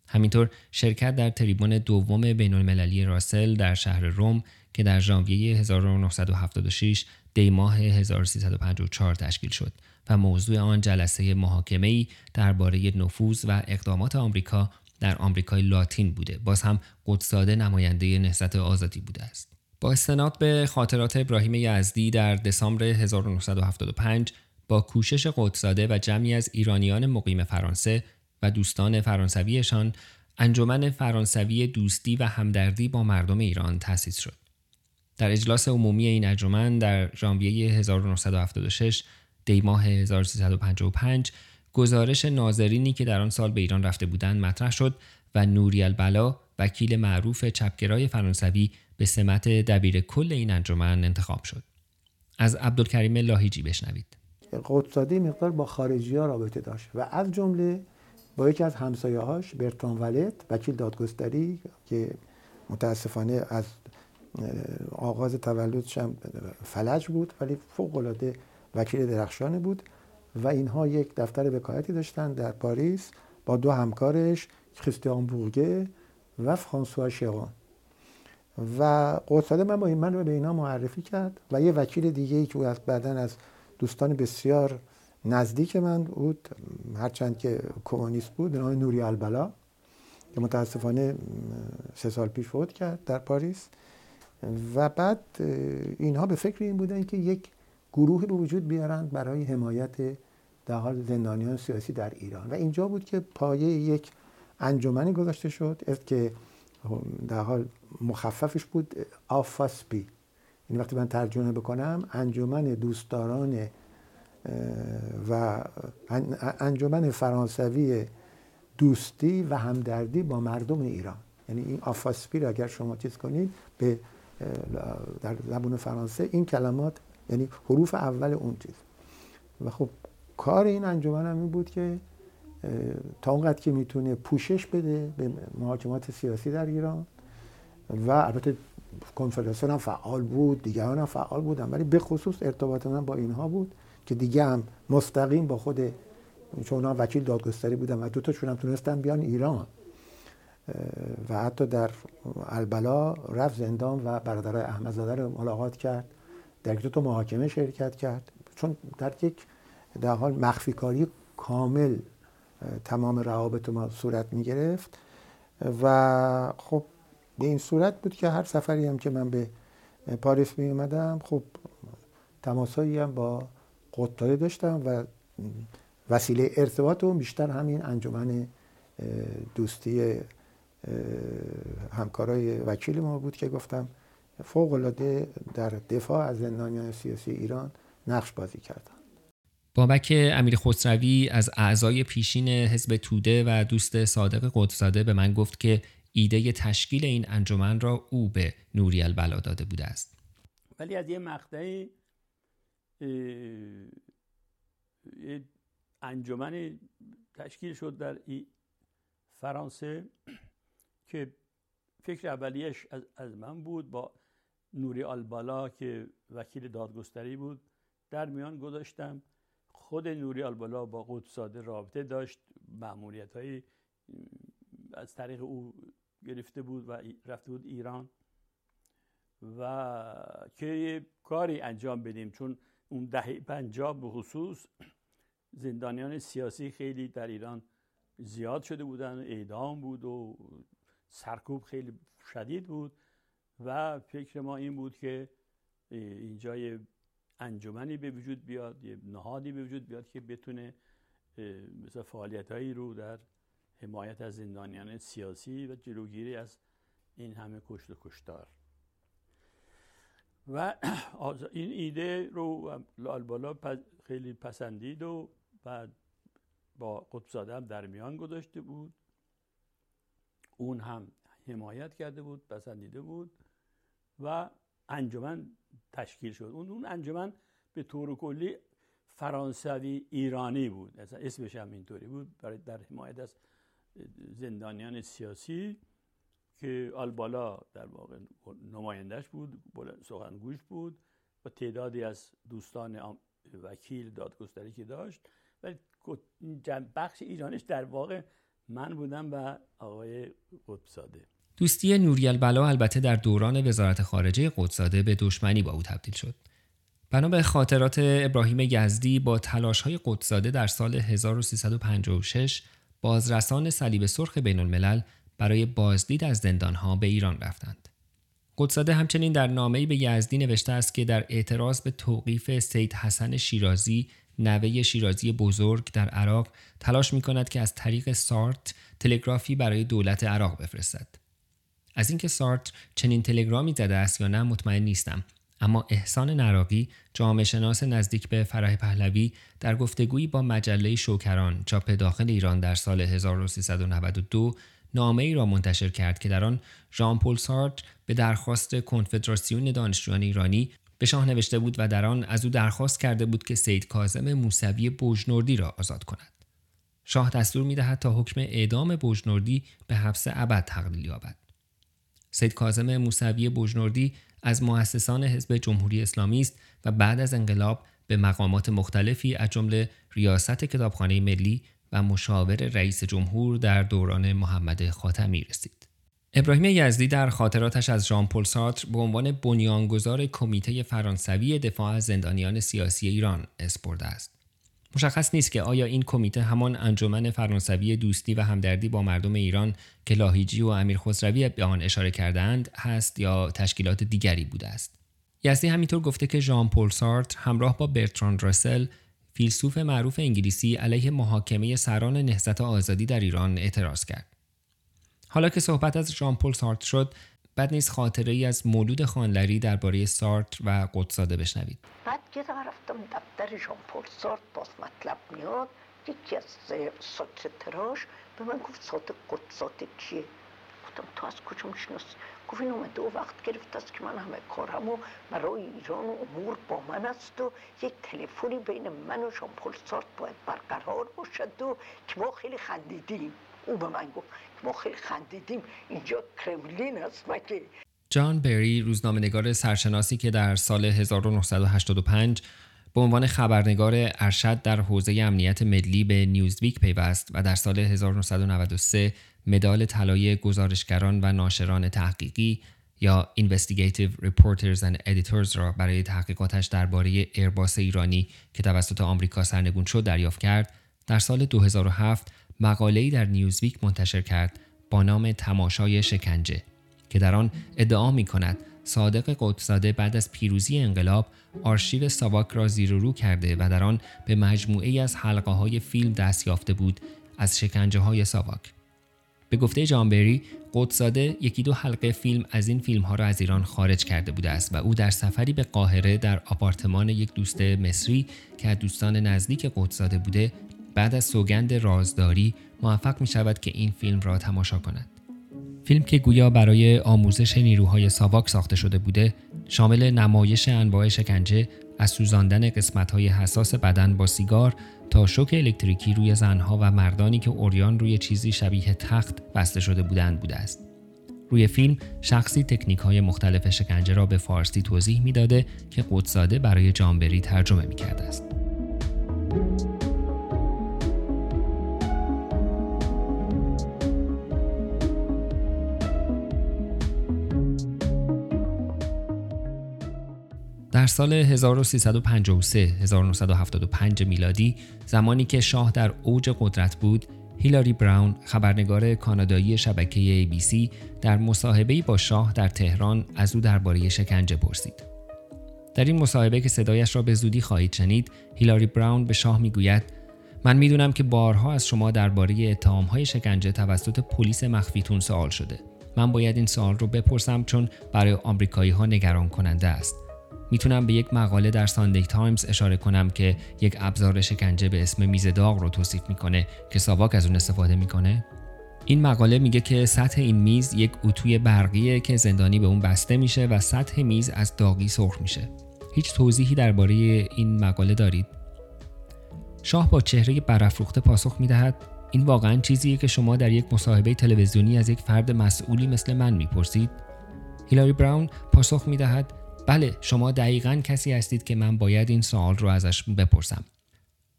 [SPEAKER 2] همینطور شرکت در تریبون دوم بین المللی راسل در شهر روم که در ژانویه 1976 دی ماه 1354 تشکیل شد و موضوع آن جلسه محاکمه ای درباره نفوذ و اقدامات آمریکا در آمریکای لاتین بوده. باز هم قدساده نماینده نهضت آزادی بوده است. با استناد به خاطرات ابراهیم یزدی در دسامبر 1975 با کوشش قدساده و جمعی از ایرانیان مقیم فرانسه و دوستان فرانسویشان انجمن فرانسوی دوستی و همدردی با مردم ایران تأسیس شد. در اجلاس عمومی این انجمن در ژانویه 1976 دی ماه 1355 گزارش ناظرینی که در آن سال به ایران رفته بودند مطرح شد و نوری البلا وکیل معروف چپگرای فرانسوی به سمت دبیر کل این انجمن انتخاب شد. از عبدالکریم لاهیجی بشنوید.
[SPEAKER 16] قدسادی مقدار با خارجی ها رابطه داشت و از جمله با یکی از همسایه هاش برتان ولت وکیل دادگستری که متاسفانه از آغاز تولدش هم فلج بود ولی فوق العاده وکیل درخشانی بود و اینها یک دفتر وکالتی داشتن در پاریس با دو همکارش کریستیان بورگه و فرانسوا شیرون و قدساده من من رو به اینا معرفی کرد و یه وکیل دیگه ای که از بعدا از دوستان بسیار نزدیک من بود هرچند که کمونیست بود نام نوری البلا که متاسفانه سه سال پیش فوت کرد در پاریس. و بعد اینها به فکر این بودن که یک گروهی به وجود بیارند برای حمایت در حال زندانیان سیاسی در ایران. و اینجا بود که پایه یک انجمنی گذاشته شد که در حال مخففش بود آفاسپی این وقتی من ترجمه بکنم انجمن دوستداران و انجمن فرانسوی دوستی و همدردی با مردم ایران. یعنی این آفاسپی رو اگر شما چیز کنید به در زبون فرانسه این کلمات یعنی حروف اول اون چیز. و خب کار این انجمن هم این بود که تا اونقدر که می‌تونه پوشش بده به محاکمات سیاسی در ایران. و البته کنفدراسیون هم فعال بود دیگران هم فعال بودن ولی به خصوص ارتباط من با اینها بود که دیگه هم مستقیم با خود چون وکیل دادگستری بودن و دو تاشون هم تونستن بیان ایران. و حتی در البلا رفت زندان و برادرای احمدزاده رو ملاقات کرد. در دو تا محاکمه شرکت کرد. چون در یک در حال مخفی کاری کامل تمام روابط ما صورت می گرفت و خب به این صورت بود که هر سفری هم که من به پاریس می اومدم خب تماسایی هم با قطاره داشتم و وسیله ارتباط و بیشتر همین انجمن دوستی همکارای وکیل ما بود که گفتم فوق العاده در دفاع از زندانیان سیاسی ایران نقش بازی کردن
[SPEAKER 2] بابک امیر خسروی از اعضای پیشین حزب توده و دوست صادق قدساده به من گفت که ایده تشکیل این انجمن را او به نوری البلا داده بوده است.
[SPEAKER 18] ولی از یه مقطعی انجمن تشکیل شد در فرانسه که فکر اولیش از, من بود با نوری آلبالا که وکیل دادگستری بود. در میان گذاشتم. خود نوری آلبالا با قدساده رابطه داشت. معمولیت های از طریق او گرفته بود و رفته بود ایران و که کاری انجام بدیم. چون اون دهه پنجاب به خصوص زندانیان سیاسی خیلی در ایران زیاد شده بودن اعدام بود و سرکوب خیلی شدید بود و فکر ما این بود که اینجا یه انجمنی به وجود بیاد یه نهادی به وجود بیاد که بتونه مثل فعالیت هایی رو در حمایت از زندانیان سیاسی و جلوگیری از این همه کشت و کشتار. و این ایده رو لالبالا خیلی پسندید و بعد با قطبزاده هم در میان گذاشته بود. اون هم حمایت کرده بود پسندیده بود و انجمن تشکیل شد. اون اون انجمن به طور کلی فرانسوی ایرانی بود. اسمش هم اینطوری بود. برای در حمایت از زندانیان سیاسی که آلبالا در واقع نمایندش بود سخنگوش بود و تعدادی از دوستان وکیل دادگستری که داشت. ولی بخش ایرانش در واقع من بودم و آقای قدساده
[SPEAKER 2] دوستی نوری البلا البته در دوران وزارت خارجه قدساده به دشمنی با او تبدیل شد. بنا به خاطرات ابراهیم یزدی با تلاش های قدساده در سال 1356 بازرسان صلیب سرخ بین الملل برای بازدید از زندانها به ایران رفتند. قدساده همچنین در نامه‌ای به یزدی نوشته است که در اعتراض به توقیف سید حسن شیرازی نوه شیرازی بزرگ در عراق تلاش می کند که از طریق سارت تلگرافی برای دولت عراق بفرستد. از اینکه سارت چنین تلگرامی زده است یا نه مطمئن نیستم اما احسان نراقی جامعه شناس نزدیک به فرح پهلوی در گفتگویی با مجله شوکران چاپ داخل ایران در سال 1392 نامه ای را منتشر کرد که در آن ژان پل سارت به درخواست کنفدراسیون دانشجویان ایرانی به شاه نوشته بود و در آن از او درخواست کرده بود که سید کاظم موسوی بوجنوردی را آزاد کند. شاه دستور می‌دهد تا حکم اعدام بوجنوردی به حبس ابد تقلیل یابد. سید کاظم موسوی بوجنوردی از مؤسسان حزب جمهوری اسلامی است و بعد از انقلاب به مقامات مختلفی از جمله ریاست کتابخانه ملی و مشاور رئیس جمهور در دوران محمد خاتمی رسید. ابراهیم یزدی در خاطراتش از ژان پل ساتر به عنوان بنیانگذار کمیته فرانسوی دفاع از زندانیان سیاسی ایران اسپرده است. مشخص نیست که آیا این کمیته همان انجمن فرانسوی دوستی و همدردی با مردم ایران که لاهیجی و امیر خسروی به آن اشاره کردند هست یا تشکیلات دیگری بوده است. یزدی همینطور گفته که ژان پل سارت همراه با برتراند راسل فیلسوف معروف انگلیسی علیه محاکمه سران نهضت آزادی در ایران اعتراض کرد. حالا که صحبت از ژان پل سارت شد، بعد نیز خاطره ای از مولود خانلری درباره سارت و قدساده بشنوید.
[SPEAKER 19] بعد که رفتم دفتر ژان پل سارت باز مطلب میاد. یکی از سکرتراش به من گفت سات قدساده کیه گفتم تو از کجا می‌شناسی؟ گفت این اومده و وقت گرفت است که من همه کارمو برای ایران و امور با من است و یک تلفنی بین من و ژان پل سارت باید برقرار باشد و که ما خیلی خندیدیم. او به من گفت ما خیلی خندیدیم. اینجا کرملین است مگه؟
[SPEAKER 2] جان بری روزنامه‌نگار سرشناسی که در سال 1985 به عنوان خبرنگار ارشد در حوزه امنیت ملی به نیوزویک پیوست و در سال 1993 مدال طلای گزارشگران و ناشران تحقیقی یا Investigative Reporters and Editors را برای تحقیقاتش درباره ایرباس ایرانی که توسط آمریکا سرنگون شد دریافت کرد در سال 2007 مقاله‌ای در نیوزویک منتشر کرد با نام تماشای شکنجه که در آن ادعا می کند صادق قدساده بعد از پیروزی انقلاب آرشیو ساواک را زیر رو کرده و در آن به مجموعه از حلقه های فیلم دست یافته بود از شکنجه های ساواک. به گفته جانبری قدساده یکی دو حلقه فیلم از این فیلم ها را از ایران خارج کرده بوده است و او در سفری به قاهره در آپارتمان یک دوست مصری که از دوستان نزدیک قدساده بوده بعد از سوگند رازداری موفق می شود که این فیلم را تماشا کند. فیلم که گویا برای آموزش نیروهای ساواک ساخته شده بوده شامل نمایش انواع شکنجه از سوزاندن قسمت‌های حساس بدن با سیگار تا شوک الکتریکی روی زنها و مردانی که اوریان روی چیزی شبیه تخت بسته شده بودند بوده است. روی فیلم شخصی تکنیک های مختلف شکنجه را به فارسی توضیح می‌داده که قدساده برای جانبری ترجمه می کرده است. در سال 1353 1975 میلادی زمانی که شاه در اوج قدرت بود هیلاری براون خبرنگار کانادایی شبکه ABC در مصاحبه‌ای با شاه در تهران از او درباره شکنجه پرسید. در این مصاحبه که صدایش را به زودی خواهید شنید، هیلاری براون به شاه می‌گوید من می‌دونم که بارها از شما درباره اتهام‌های شکنجه توسط پلیس مخفیتون سوال شده. من باید این سوال رو بپرسم چون برای آمریکایی ها نگران کننده است. می‌تونم به یک مقاله در ساندی تایمز اشاره کنم که یک ابزار شکنجه به اسم میز داغ رو توصیف می‌کنه که ساواک از اون استفاده می‌کنه. این مقاله میگه که سطح این میز یک اتوی برقیه که زندانی به اون بسته میشه و سطح میز از داغی سرخ میشه. هیچ توضیحی درباره این مقاله دارید؟ شاه با چهره برافروخته پاسخ می‌دهد این واقعا چیزیه که شما در یک مصاحبه تلویزیونی از یک فرد مسئولی مثل من می‌پرسید؟ هیلاری براون پاسخ می‌دهد بله شما دقیقا کسی هستید که من باید این سوال رو ازش بپرسم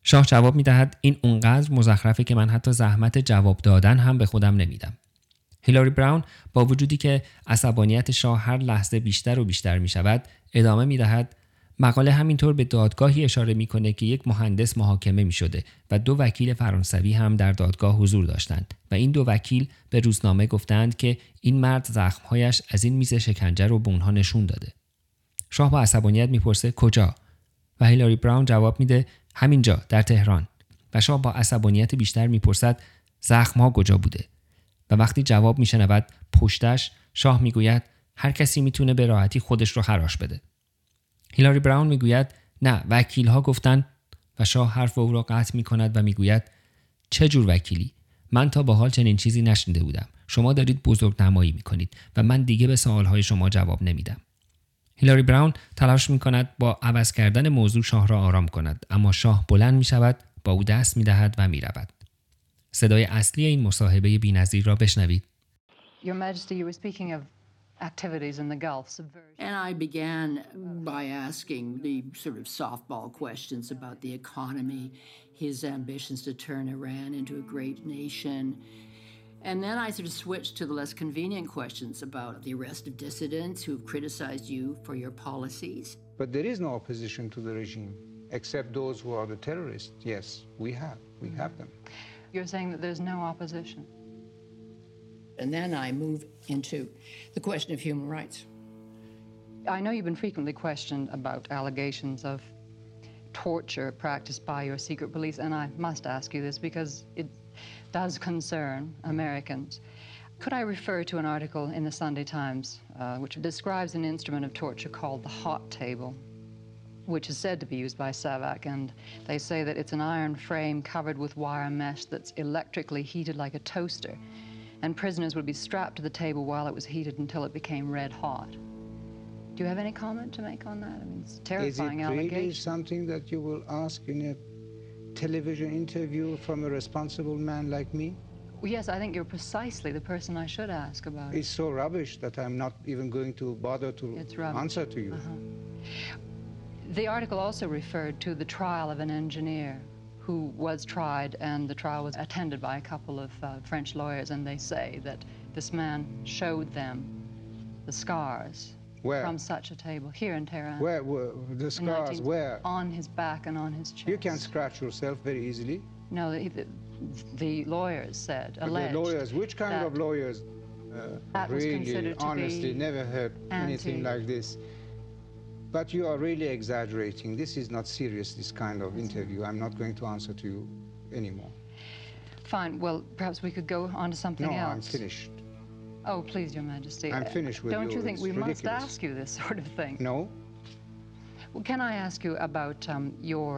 [SPEAKER 2] شاه جواب می دهد این اونقدر مزخرفه که من حتی زحمت جواب دادن هم به خودم نمیدم هیلاری براون با وجودی که عصبانیت شاه هر لحظه بیشتر و بیشتر می شود ادامه می دهد مقاله همینطور به دادگاهی اشاره می‌کنه که یک مهندس محاکمه می شده و دو وکیل فرانسوی هم در دادگاه حضور داشتند و این دو وکیل به روزنامه گفتند که این مرد زخمهایش از این میز شکنجه رو به اونها نشون داده. شاه با عصبانیت می‌پرسه کجا؟ و هیلاری براون جواب میده همینجا در تهران و شاه با عصبانیت بیشتر می‌پرسد زخمها کجا بوده؟ و وقتی جواب میشنود پشتش شاه می‌گوید هر کسی می‌تونه به راحتی خودش رو خراش بده. هیلاری براون می‌گوید نه وکیل ها گفتن و شاه حرف او را قطع می کند و می‌گوید چه جور وکیلی من تا به حال چنین چیزی نشنیده بودم شما دارید بزرگ نمایی می کنید و من دیگه به سوالهای شما جواب نمیدم هیلاری براون تلاش می کند با عوض کردن موضوع شاه را آرام کند اما شاه بلند می شود با او دست می دهد و می رود. صدای اصلی این مصاحبه بینظیر را بشنوید.
[SPEAKER 20] Your Majesty, you were speaking of activities in the Gulf. Subversion.
[SPEAKER 21] And I began by asking the sort of softball questions about the economy, his ambitions to turn Iran into a great nation. And then I sort of switched to the less convenient questions about the arrest of dissidents who have criticized you for your policies.
[SPEAKER 22] But there is no opposition to the regime, except those who are the terrorists. Yes, we have. We have them.
[SPEAKER 20] You're saying that there's no opposition?
[SPEAKER 21] And then I move into the question of human rights.
[SPEAKER 20] I know you've been frequently questioned about allegations of torture practiced by your secret police, and I must ask you this because it does concern Americans. Could I refer to an article in the Sunday Times uh, which describes an instrument of torture called the hot table, which is said to be used by SAVAK, and they say that it's an iron frame covered with wire mesh that's electrically heated like a toaster and prisoners would be strapped to the table while it was heated until it became red hot. Do you have any comment to make on that? I mean, it's terrifying
[SPEAKER 22] Is it really
[SPEAKER 20] allegation.
[SPEAKER 22] something that you will ask in a television interview from a responsible man like me?
[SPEAKER 20] Well, yes, I think you're precisely the person I should ask about it.
[SPEAKER 22] It's so rubbish that I'm not even going to bother to answer to you.
[SPEAKER 20] Uh-huh. The article also referred to the trial of an engineer who was tried, and the trial was attended by a couple of uh, French lawyers, and they say that this man showed them the scars
[SPEAKER 22] Where?
[SPEAKER 20] from such a table here in Tehran.
[SPEAKER 22] Where, where the scars? Where?
[SPEAKER 20] On his back and on his chest.
[SPEAKER 22] You can scratch yourself very easily.
[SPEAKER 20] No, the, the, the lawyers said, alleged.
[SPEAKER 22] the lawyers, which kind of lawyers? Uh,
[SPEAKER 20] That was
[SPEAKER 22] really,
[SPEAKER 20] considered to
[SPEAKER 22] honestly,
[SPEAKER 20] be
[SPEAKER 22] never heard anything like this. But you are really exaggerating. This is not serious, this kind of interview. I'm not going to answer to you anymore.
[SPEAKER 20] Fine. Well, perhaps we could go on to something
[SPEAKER 22] no,
[SPEAKER 20] else.
[SPEAKER 22] No, I'm finished.
[SPEAKER 20] Oh, please, Your Majesty.
[SPEAKER 22] I'm
[SPEAKER 20] Uh,
[SPEAKER 22] finished with
[SPEAKER 20] Don't you
[SPEAKER 22] you.
[SPEAKER 20] think
[SPEAKER 22] It's
[SPEAKER 20] we must
[SPEAKER 22] ridiculous.
[SPEAKER 20] ask you this sort of thing?
[SPEAKER 22] No?
[SPEAKER 20] Well, can I ask you about um, your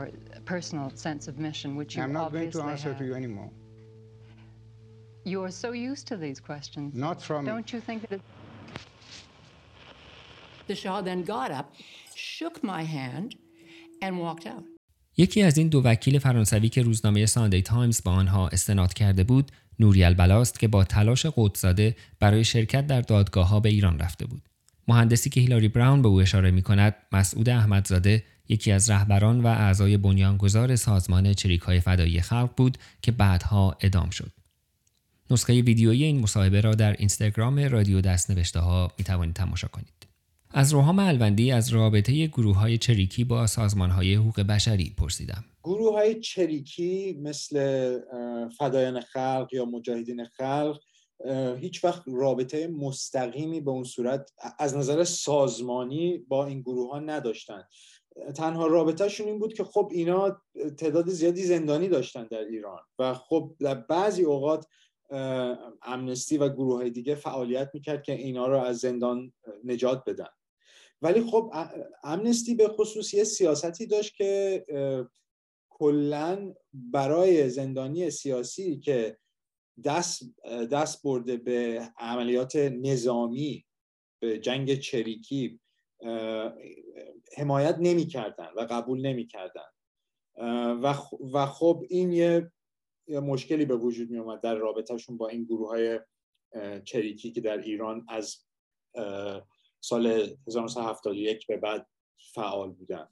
[SPEAKER 20] personal sense of mission, which you
[SPEAKER 22] I'm not going
[SPEAKER 20] obviously
[SPEAKER 22] to answer
[SPEAKER 20] have?
[SPEAKER 22] to you anymore.
[SPEAKER 20] You're so used to these questions.
[SPEAKER 22] Not from-
[SPEAKER 20] Don't you think that it...
[SPEAKER 21] The Shah then got up, shook my hand, and walked out.
[SPEAKER 2] یکی از این دو وکیل فرانسوی که روزنامه ساندی تایمز با آنها استناد کرده بود نوری البلاست که با تلاش قدساده برای شرکت در دادگاه ها به ایران رفته بود. مهندسی که هیلاری براون به او اشاره می کند مسعود احمدزاده یکی از رهبران و اعضای بنیانگذار سازمان چریک های فدایی خلق بود که بعدها ادام شد. نسخه ویدیویی این مصاحبه را در اینستاگرام رادیو دستنوشته ها می توانید تماشا کنید. از روحام الوندی از رابطه گروه های چریکی با سازمان های حقوق بشری پرسیدم.
[SPEAKER 10] گروه های چریکی مثل فدایان خلق یا مجاهدین خلق هیچ وقت رابطه مستقیمی به اون صورت از نظر سازمانی با این گروه ها نداشتن. تنها رابطهشون این بود که خب اینا تعداد زیادی زندانی داشتن در ایران و خب در بعضی اوقات امنستی و گروه های دیگه فعالیت می‌کرد که اینا رو از زندان نجات بدن. ولی خب امنستی به خصوص یه سیاستی داشت که کلا برای زندانی سیاسی که دست دست برده به عملیات نظامی به جنگ چریکی حمایت نمی کردن و قبول نمی کردن و و خب این یه مشکلی به وجود می اومد در رابطهشون با این گروه های چریکی که در ایران از سال 1971 به بعد فعال بودن.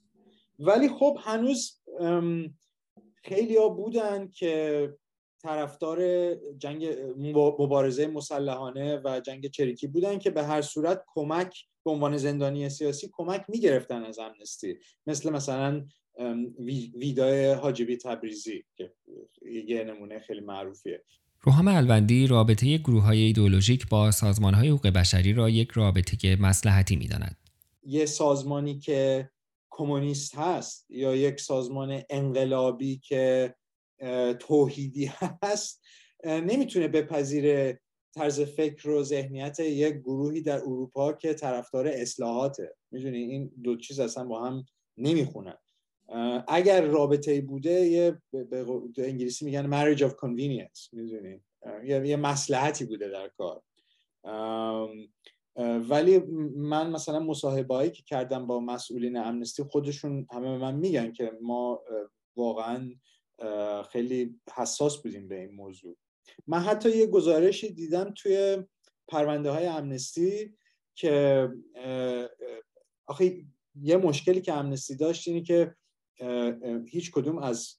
[SPEAKER 10] ولی خب هنوز خیلی ها بودن که طرفدار جنگ مبارزه مسلحانه و جنگ چریکی بودن که به هر صورت کمک به عنوان زندانی سیاسی کمک می‌گرفتن از امنستی. مثل مثلا ویدای حاجبی تبریزی که یه نمونه خیلی معروفیه.
[SPEAKER 2] روحام الوندی رابطه گروه های ایدولوژیک با سازمان های حقوق بشری را یک رابطه مسلحتی می داند.
[SPEAKER 10] یه سازمانی که کمونیست هست یا یک سازمان انقلابی که توحیدی هست نمی‌تونه بپذیره طرز فکر و ذهنیت یک گروهی در اروپا که طرفدار اصلاحاته. می‌دونی؟ این دو چیز اصلا با هم نمی‌خونن. اگر رابطه بوده یه به انگلیسی میگن marriage of convenience می‌دونی؟ یه مسلحتی بوده در کار. ولی من مثلا مصاحبه که کردم با مسئولین امنستی خودشون همه من میگن که ما واقعا خیلی حساس بودیم به این موضوع. من حتی یه گزارشی دیدم توی پرونده های امنستی که آخه یه مشکلی که امنستی داشت اینه که هیچ کدوم از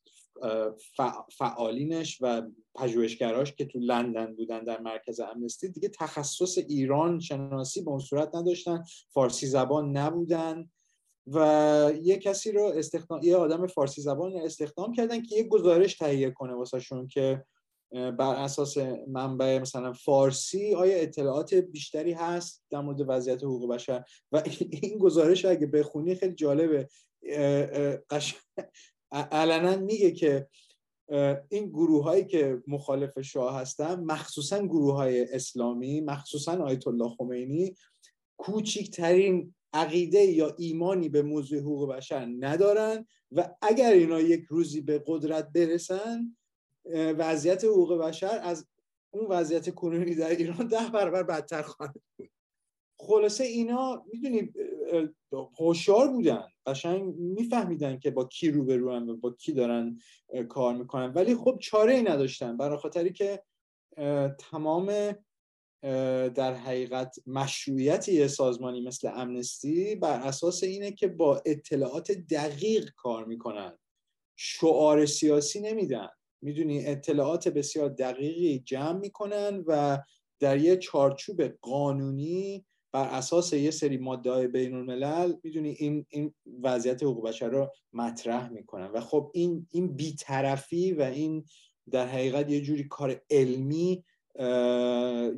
[SPEAKER 10] فعالینش و پژوهشگراش که تو لندن بودن در مرکز امنستی دیگه تخصص ایران شناسی به اون صورت نداشتن فارسی زبان نبودن و یه کسی رو استخدام یه آدم فارسی زبان استخدام کردن که یه گزارش تهیه کنه واسهشون که بر اساس منبع مثلا فارسی آیا اطلاعات بیشتری هست در مورد وضعیت حقوق بشر؟ و این گزارش اگه بخونی خیلی جالبه. علنا میگه که این گروه هایی که مخالف شاه هستن مخصوصا گروه های اسلامی مخصوصا آیت الله خمینی کوچکترین عقیده یا ایمانی به موضوع حقوق بشر ندارن و اگر اینا یک روزی به قدرت برسن وضعیت حقوق بشر از اون وضعیت کنونی در ایران ده برابر بدتر خواهد بود. خلاصه اینا می‌دونی هوشیار بودن. قشنگ میفهمیدن که با کی روبرو و با کی دارن کار می‌کنن. ولی خب چاره ای نداشتن. برای خاطری که تمام در حقیقت مشروعیت یه سازمانی مثل امنستی بر اساس اینه که با اطلاعات دقیق کار می‌کنن. شعار سیاسی نمیدن. می‌دونی اطلاعات بسیار دقیقی جمع می‌کنن و در یه چارچوب قانونی بر اساس یه سری ماده بین الملل می‌دونی این این وضعیت حقوق بشر رو مطرح می‌کنن. و خب این این بیطرفی و این در حقیقت یه جوری کار علمی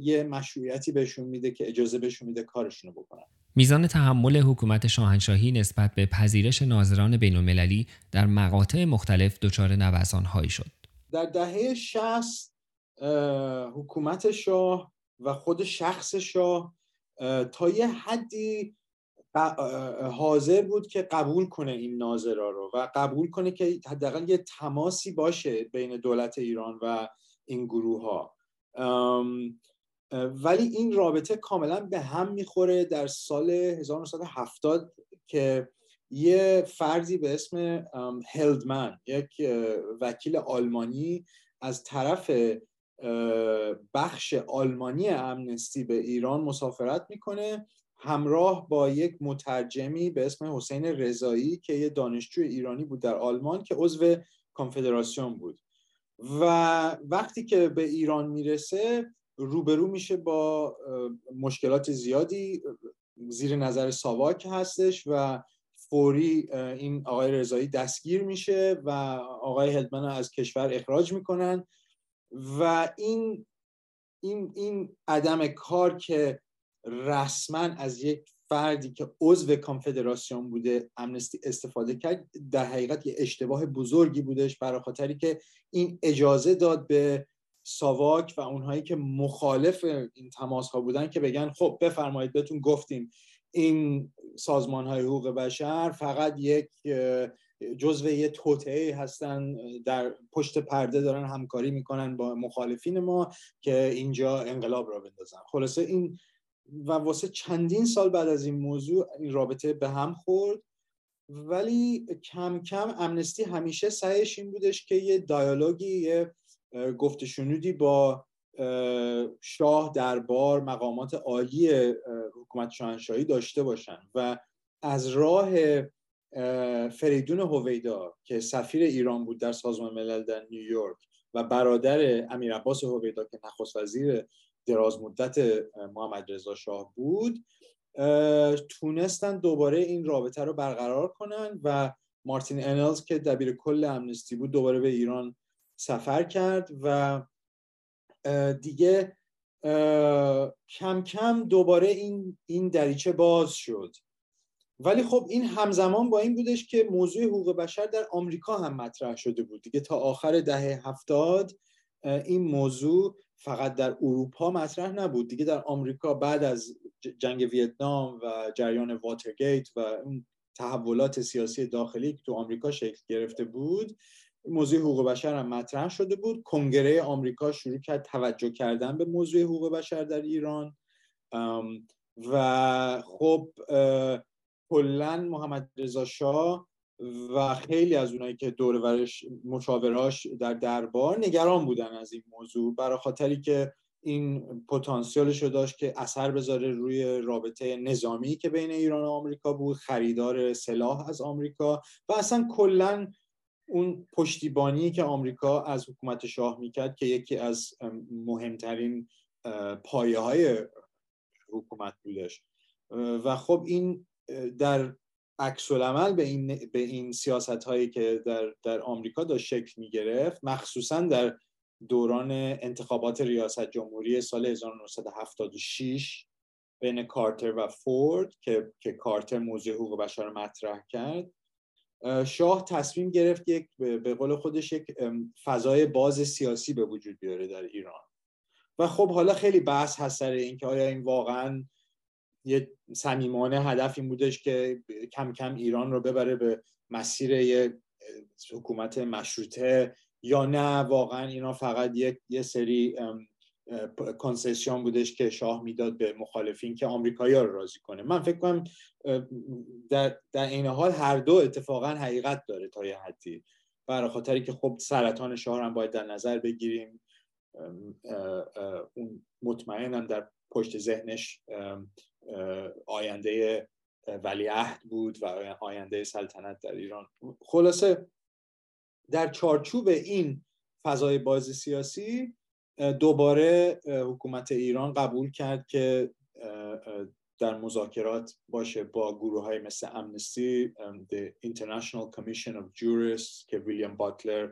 [SPEAKER 10] یه مشروعیتی بهشون میده که اجازه بهشون میده کارشون رو بکنن.
[SPEAKER 2] میزان تحمل حکومت شاهنشاهی نسبت به پذیرش ناظران بین المللی در مقاطع مختلف دچار نوسانهایی شد.
[SPEAKER 10] در دهه 60 حکومت شاه و خود شخص شاه تا یه حدی حاضر بود که قبول کنه این ناظرا رو و قبول کنه که حداقل یه تماسی باشه بین دولت ایران و این گروه ها ولی این رابطه کاملا به هم می‌خوره در سال 1970 که یه فردی به اسم هلدمن یک وکیل آلمانی از طرف بخش آلمانی امنستی به ایران مسافرت می‌کنه همراه با یک مترجمی به اسم حسین رضایی که یه دانشجو ایرانی بود در آلمان که عضو کانفدراسیون بود. و وقتی که به ایران می‌رسه روبرو میشه با مشکلات زیادی زیر نظر ساواک هستش و فوری این آقای رضایی دستگیر میشه و آقای هلدمن از کشور اخراج می‌کنن و این این این عدم کار که رسما از یک فردی که عضو کانفدراسیون بوده امنستی استفاده کرد در حقیقت یه اشتباه بزرگی بودش برای خاطری که این اجازه داد به ساواک و اونهایی که مخالف این تماس ها بودن که بگن خب بفرمایید بهتون گفتیم این سازمان های حقوق بشر فقط یک جزو یه توطعه هستن در پشت پرده دارن همکاری می‌کنن با مخالفین ما که اینجا انقلاب را بندازن. خلاصه این و واسه چندین سال بعد از این موضوع این رابطه به هم خورد. ولی کم کم امنستی همیشه سعیش این بودش که یه دیالوگی یه گفتشنودی با شاه دربار مقامات عالی حکومت شاهنشاهی داشته باشن و از راه فریدون هویدا که سفیر ایران بود در سازمان ملل در نیویورک و برادر امیر عباس هویدا که نخست وزیر دراز مدت محمد رضا شاه بود تونستن دوباره این رابطه رو برقرار کنن و مارتین انلز که دبیر کل امنستی بود دوباره به ایران سفر کرد و دیگه کم کم دوباره این این دریچه باز شد. ولی خب این همزمان با این بودش که موضوع حقوق بشر در آمریکا هم مطرح شده بود دیگه. تا آخر دهه هفتاد این موضوع فقط در اروپا مطرح نبود دیگه. در آمریکا بعد از جنگ ویتنام و جریان واترگیت و اون تحولات سیاسی داخلی که تو آمریکا شکل گرفته بود موضوع حقوق بشر هم مطرح شده بود. کنگره آمریکا شروع کرد توجه کردن به موضوع حقوق بشر در ایران. و خب کلا محمد رضا شاه و خیلی از اونایی که دور ورش مشاوراش در دربار نگران بودن از این موضوع برای خاطری که این پتانسیلش رو داشت که اثر بذاره روی رابطه نظامی که بین ایران و آمریکا بود خریدار سلاح از آمریکا. و اصلا کلا اون پشتیبانی که آمریکا از حکومت شاه می‌کرد که یکی از مهمترین پایه های حکومت بودش. و خب این در عکس العمل به این به این سیاست هایی که در در آمریکا داشت شکل می گرفت مخصوصا در دوران انتخابات ریاست جمهوری سال 1976 بین کارتر و فورد که که کارتر موضوع حقوق بشر مطرح کرد. شاه تصمیم گرفت یک به قول خودش یک فضای باز سیاسی به وجود بیاره در ایران. و خب حالا خیلی بحث هست سر اینکه آیا این واقعا یه صمیمانه هدف این بودش که کم کم ایران رو ببره به مسیر یه حکومت مشروطه یا نه؟ واقعا اینا فقط یک یه سری کنسسیون بودش که شاه می‌داد به مخالفین که آمریکایی ها رو راضی کنه. من فکر کنم در, در این حال هر دو اتفاقا حقیقت داره تا یه حدی. برای خاطری که خب سرطان شاه هم باید در نظر بگیریم. اون مطمئنم در پشت ذهنش آینده ولیعهد بود و آینده سلطنت در ایران. خلاصه در چارچوب این فضای باز سیاسی دوباره حکومت ایران قبول کرد که در مذاکرات باشه با گروه های مثل امنستی The International Commission of Jurists که ویلیام باتلر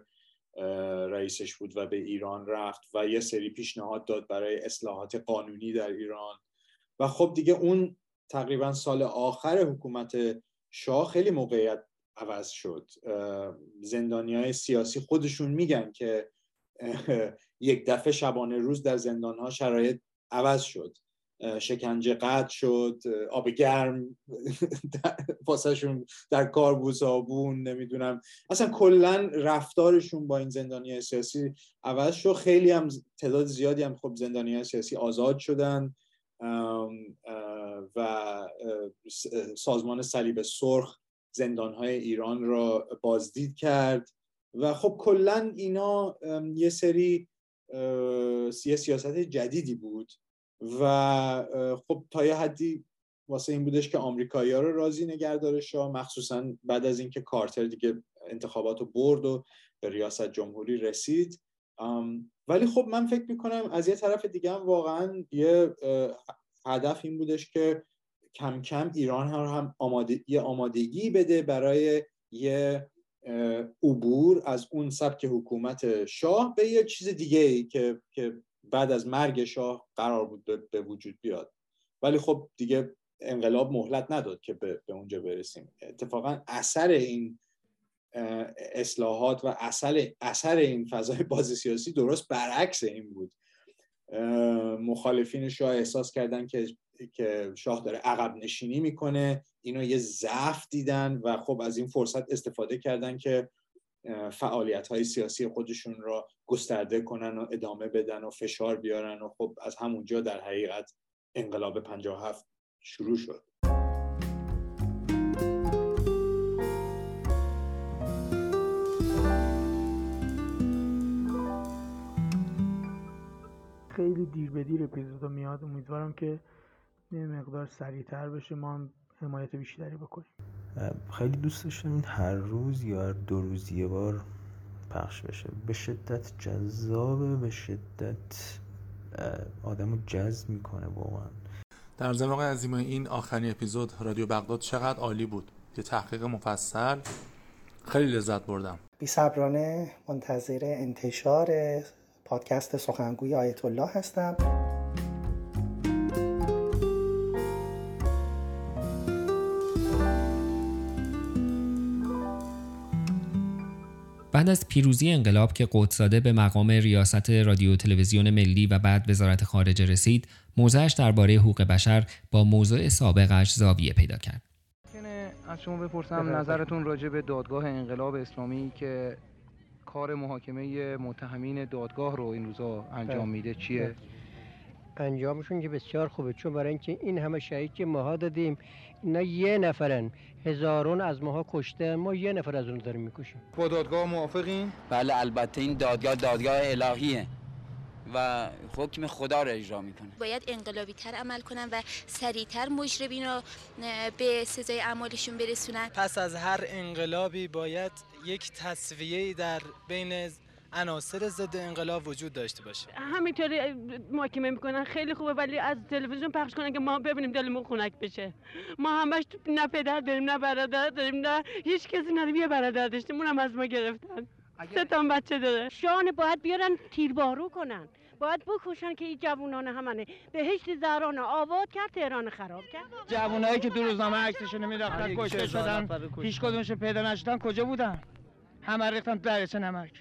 [SPEAKER 10] رئیسش بود و به ایران رفت و یه سری پیشنهاد داد برای اصلاحات قانونی در ایران. و خب دیگه اون تقریبا سال آخر حکومت شاه خیلی موقعیت عوض شد. زندانی های سیاسی خودشون میگن که یک دفعه شبانه روز در زندان ها شرایط عوض شد. شکنجه قطع شد آب گرم واسهشون در کار بود صابون نمی‌دونم. اصلا کلا رفتارشون با این زندانی سیاسی عوض شد. خیلی هم تعداد زیادی هم خب زندانی سیاسی آزاد شدن. و سازمان صلیب سرخ زندانهای ایران را بازدید کرد. و خب کلا اینا یه سری یه سیاست جدیدی بود و خب تا یه حدی واسه این بودش که آمریکایی ها رو راضی نگه شاه مخصوصا بعد از اینکه کارتر دیگه انتخابات رو برد و به ریاست جمهوری رسید. ولی خب من فکر می‌کنم از یه طرف دیگه هم واقعا یه هدف این بودش که کم کم ایران هم, هم آماده، یه آمادگی بده برای یه عبور از اون سبک حکومت شاه به یه چیز دیگه ای که, که بعد از مرگ شاه قرار بود به وجود بیاد. ولی خب دیگه انقلاب مهلت نداد که به, به اونجا برسیم. اتفاقا اثر این اصلاحات و اثر, اثر این فضای باز سیاسی درست برعکس این بود. مخالفین شاه احساس کردن که که شاه داره عقب نشینی می‌کنه. اینو یه ضعف دیدن و خب از این فرصت استفاده کردن که فعالیت های سیاسی خودشون را گسترده کنن و ادامه بدن و فشار بیارن و خب از همونجا در حقیقت انقلاب 57 شروع شد.
[SPEAKER 23] خیلی دیر به دیر اپیزودا میاد. امیدوارم که یه مقدار سریعتر بشه. ما حمایت بیشتری بکنیم.
[SPEAKER 24] خیلی دوست داشتم این هر روز یا هر دو روز یه بار پخش بشه. به شدت جذابه به شدت آدمو جذب می‌کنه واقعا.
[SPEAKER 25] در ضمن آقای عظیمی این آخرین اپیزود رادیو بغداد چقدر عالی بود؟ یه تحقیق مفصل. خیلی لذت بردم.
[SPEAKER 26] بی صبرانه منتظر انتشار پادکست سخنگوی آیت الله هستم.
[SPEAKER 2] بعد از پیروزی انقلاب که قدساده به مقام ریاست رادیو تلویزیون ملی و بعد وزارت خارجه رسید موضعش درباره حقوق بشر با موضوع سابقش زاویه پیدا کرد.
[SPEAKER 27] از شما بپرسم نظرتون راجع به دادگاه انقلاب اسلامی که کار محاکمه متهمین دادگاه رو این روزا انجام میده چیه؟
[SPEAKER 28] انجامشون که بسیار خوبه چون برای اینکه این همه شهید که ماها دادیم اینا یه نفرن. هزارون از ماها کشته ما یه نفر از اون داریم می‌کشیم.
[SPEAKER 27] با دادگاه موافقین؟
[SPEAKER 29] بله البته این دادگاه دادگاه الهیه و حکم خدا رو اجرا می‌کنه.
[SPEAKER 30] باید انقلابی تر عمل کنن و سریعتر مجرمین رو به سزای اعمالشون برسونن.
[SPEAKER 31] پس از هر انقلابی باید یک تصویه در بین عناصر ضد انقلاب وجود داشته باشه.
[SPEAKER 32] همینطوری محاکمه می‌کنن خیلی خوبه ولی از تلویزیون پخش کنن که ما ببینیم دلمون خنک بشه. ما همش نه پدر داریم نه برادر داریم نه هیچ کسی نداریم یه برادر داشتیم اونم از ما گرفتن. سه تا بچه داره.
[SPEAKER 33] شان باید بیارن تیربارو کنن. باید بکشن که این جوونان همانه بهشت زهران آباد کرد تهران خراب کرد.
[SPEAKER 27] جوونایی که دو روزنامه عکسشون می‌رفتن کشته شدن. هیچ کدومش پیدا نشدن کجا بودن؟ همه ریختن دریاچه نمک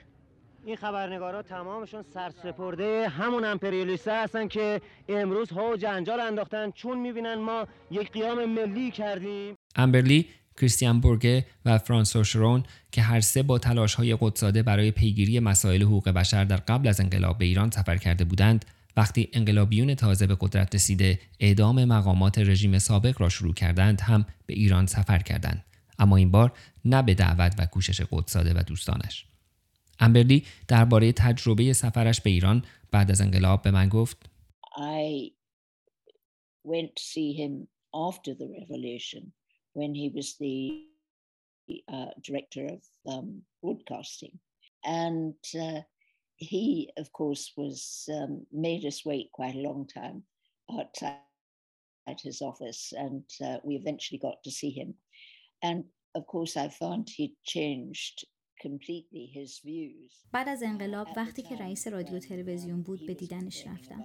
[SPEAKER 28] این خبرنگارا تمامشون سرسپرده همون امپریالیسته هستن که امروز ها و جنجال انداختن. چون می‌بینن ما یک قیام ملی کردیم.
[SPEAKER 2] امبرلی کریستیان بورگه و فرانسو شرون که هر سه با تلاش های قدساده برای پیگیری مسائل حقوق بشر در قبل از انقلاب به ایران سفر کرده بودند وقتی انقلابیون تازه به قدرت رسیده اعدام مقامات رژیم سابق را شروع کردند هم به ایران سفر کردند. اما این بار نه به دعوت و کوشش قدساده و دوستانش. امبرلی درباره تجربه سفرش به ایران بعد از انقلاب به من گفت
[SPEAKER 12] I went to see him after the revolution when he was the uh, director of um, broadcasting. And uh, he, of course, was um, made us wait quite a long time outside his office, and uh, we eventually got to see him. And of course, I found he changed completely his views.
[SPEAKER 13] بعد از انقلاب وقتی که رئیس رادیو تلویزیون بود به دیدنش رفتم.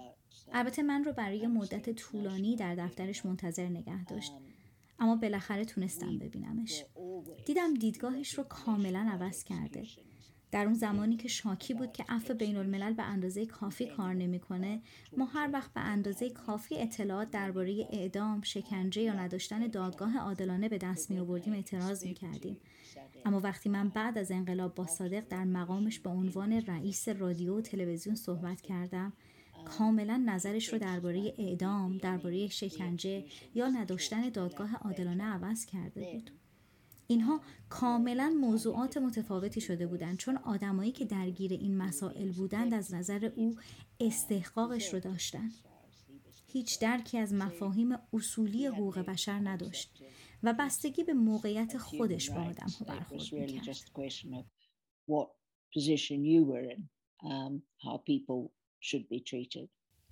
[SPEAKER 13] البته من رو برای مدت طولانی در دفترش منتظر نگه داشت. اما بالاخره تونستم ببینمش. دیدم دیدگاهش رو کاملا عوض کرده. در اون زمانی که شاکی بود که عفو بین الملل به اندازه کافی کار نمی‌کنه ما هر وقت به اندازه کافی اطلاعات درباره اعدام شکنجه یا نداشتن دادگاه عادلانه به دست می آوردیم اعتراض می کردیم اما وقتی من بعد از انقلاب با صادق در مقامش به عنوان رئیس رادیو و تلویزیون صحبت کردم کاملا نظرش رو درباره اعدام درباره شکنجه یا نداشتن دادگاه عادلانه عوض کرده بود. اینها کاملا موضوعات متفاوتی شده بودند چون آدمایی که درگیر این مسائل بودند از نظر او استحقاقش رو داشتند هیچ درکی از مفاهیم اصولی حقوق بشر نداشت. و بستگی به موقعیت خودش با آدم ها برخورد می‌کرد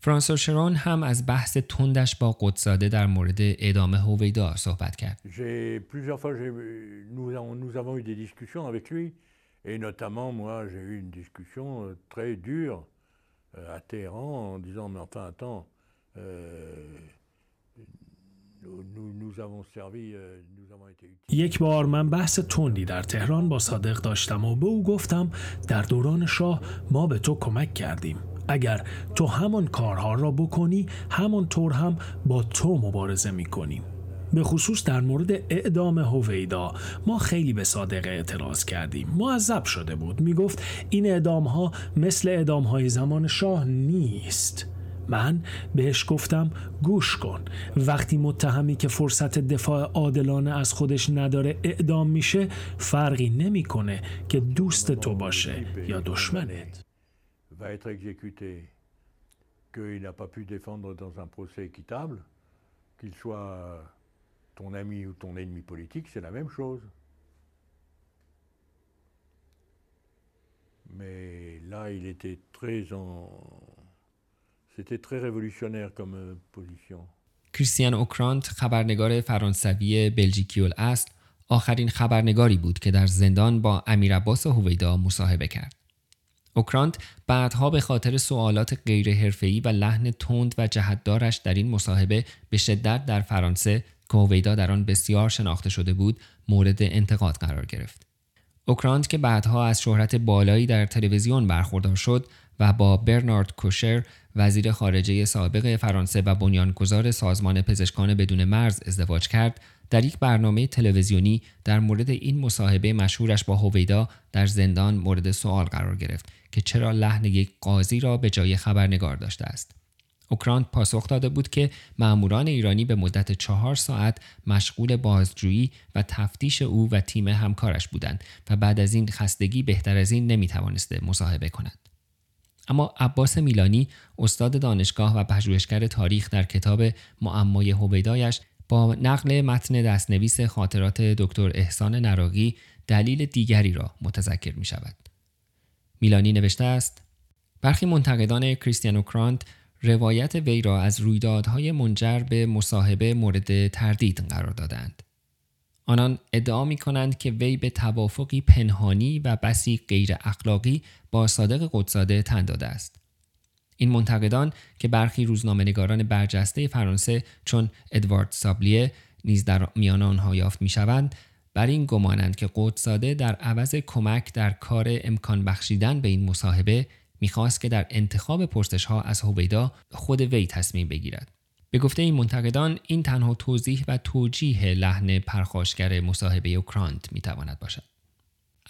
[SPEAKER 2] فرانسو شرون هم از بحث تندش با قدساده در مورد اعدام هویدا صحبت کرد.
[SPEAKER 34] plusieurs fois nous avons, nous avons eu des discussions avec lui et notamment moi j'ai eu une discussion très dure à Téhéran en disant mais enfin attends euh,
[SPEAKER 11] یک بار من بحث تندی در تهران با صادق داشتم و به او گفتم در دوران شاه ما به تو کمک کردیم. اگر تو همان کارها را بکنی همون طور هم با تو مبارزه می‌کنیم. به خصوص در مورد اعدام هویدا ما خیلی به صادق اعتراض کردیم. معذب شده بود. می‌گفت این اعدام ها مثل اعدام های زمان شاه نیست. من بهش گفتم گوش کن وقتی متهمی که فرصت دفاع عادلانه از خودش نداره اعدام میشه فرقی نمی‌کنه که دوست تو باشه یا دشمنت
[SPEAKER 34] chose. là, il était très en. C'était très révolutionnaire comme euh, position.
[SPEAKER 2] کریستیان اوکرانت خبرنگار فرانسوی بلژیکی الاصل آخرین خبرنگاری بود که در زندان با امیر عباس هویدا مصاحبه کرد. اوکرانت بعدها به خاطر سوالات غیرحرفه‌ای و لحن تند و جهتدارش در این مصاحبه به شدت در فرانسه که هویدا در آن بسیار شناخته شده بود مورد انتقاد قرار گرفت. اوکرانت که بعدها از شهرت بالایی در تلویزیون برخوردار شد و با برنارد کوشر وزیر خارجه سابق فرانسه و بنیانگذار سازمان پزشکان بدون مرز ازدواج کرد در یک برنامه تلویزیونی در مورد این مصاحبه مشهورش با هویدا در زندان مورد سوال قرار گرفت که چرا لحن یک قاضی را به جای خبرنگار داشته است اوکرانت پاسخ داده بود که ماموران ایرانی به مدت چهار ساعت مشغول بازجویی و تفتیش او و تیم همکارش بودند و بعد از این خستگی بهتر از این نمی توانسته مصاحبه کند. اما عباس میلانی استاد دانشگاه و پژوهشگر تاریخ در کتاب معمای هویدایش با نقل متن دستنویس خاطرات دکتر احسان نراقی دلیل دیگری را متذکر می شود. میلانی نوشته است برخی منتقدان کریستیانو کرانت روایت وی را از رویدادهای منجر به مصاحبه مورد تردید قرار دادند. آنان ادعا می کنند که وی به توافقی پنهانی و بسی غیر اخلاقی با صادق قدساده تن داده است. این منتقدان که برخی روزنامه‌نگاران برجسته فرانسه چون ادوارد سابلیه نیز در میان آنها یافت می‌شوند بر این گمانند که قدساده در عوض کمک در کار امکان بخشیدن به این مصاحبه می‌خواست که در انتخاب پرسش ها از هویدا خود وی تصمیم بگیرد. به گفته این منتقدان این تنها توضیح و توجیه لحن پرخاشگر مصاحبه اوکرانت می‌تواند باشد.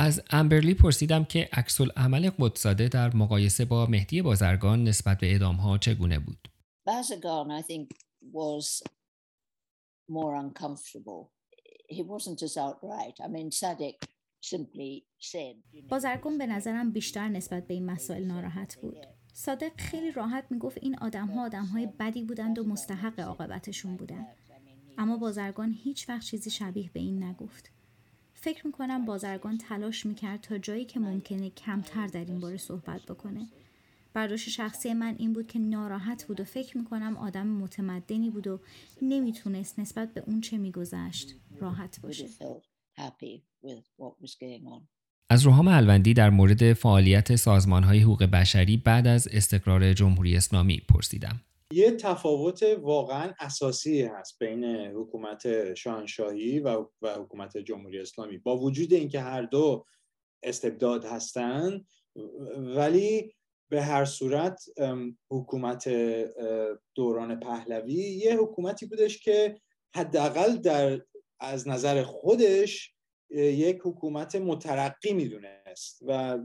[SPEAKER 2] از امبرلی پرسیدم که عکس عمل قدساده در مقایسه با مهدی بازرگان نسبت به اعدام ها چگونه بود؟
[SPEAKER 12] Bazargan, I think, was more uncomfortable. He wasn't as outright. I mean, Sadek simply said.
[SPEAKER 13] بازرگان به نظرم بیشتر نسبت به این مسائل ناراحت بود. صادق خیلی راحت می‌گفت این آدم ها آدم های بدی بودند و مستحق عاقبتشون بودند. اما بازرگان هیچ وقت چیزی شبیه به این نگفت. فکر می‌کنم بازرگان تلاش می‌کرد تا جایی که ممکنه کمتر در این باره صحبت بکنه. برداشت شخصی من این بود که ناراحت بود و فکر می‌کنم آدم متمدنی بود و نمی‌تونست نسبت به اون چه میگذشت راحت باشه.
[SPEAKER 2] از روحام الوندی در مورد فعالیت سازمان های حقوق بشری بعد از استقرار جمهوری اسلامی پرسیدم.
[SPEAKER 10] یه تفاوت واقعا اساسی هست بین حکومت شاهنشاهی و, و حکومت جمهوری اسلامی. با وجود اینکه هر دو استبداد هستند ولی به هر صورت حکومت دوران پهلوی یه حکومتی بودش که حداقل در از نظر خودش یک حکومت مترقی می‌دونست و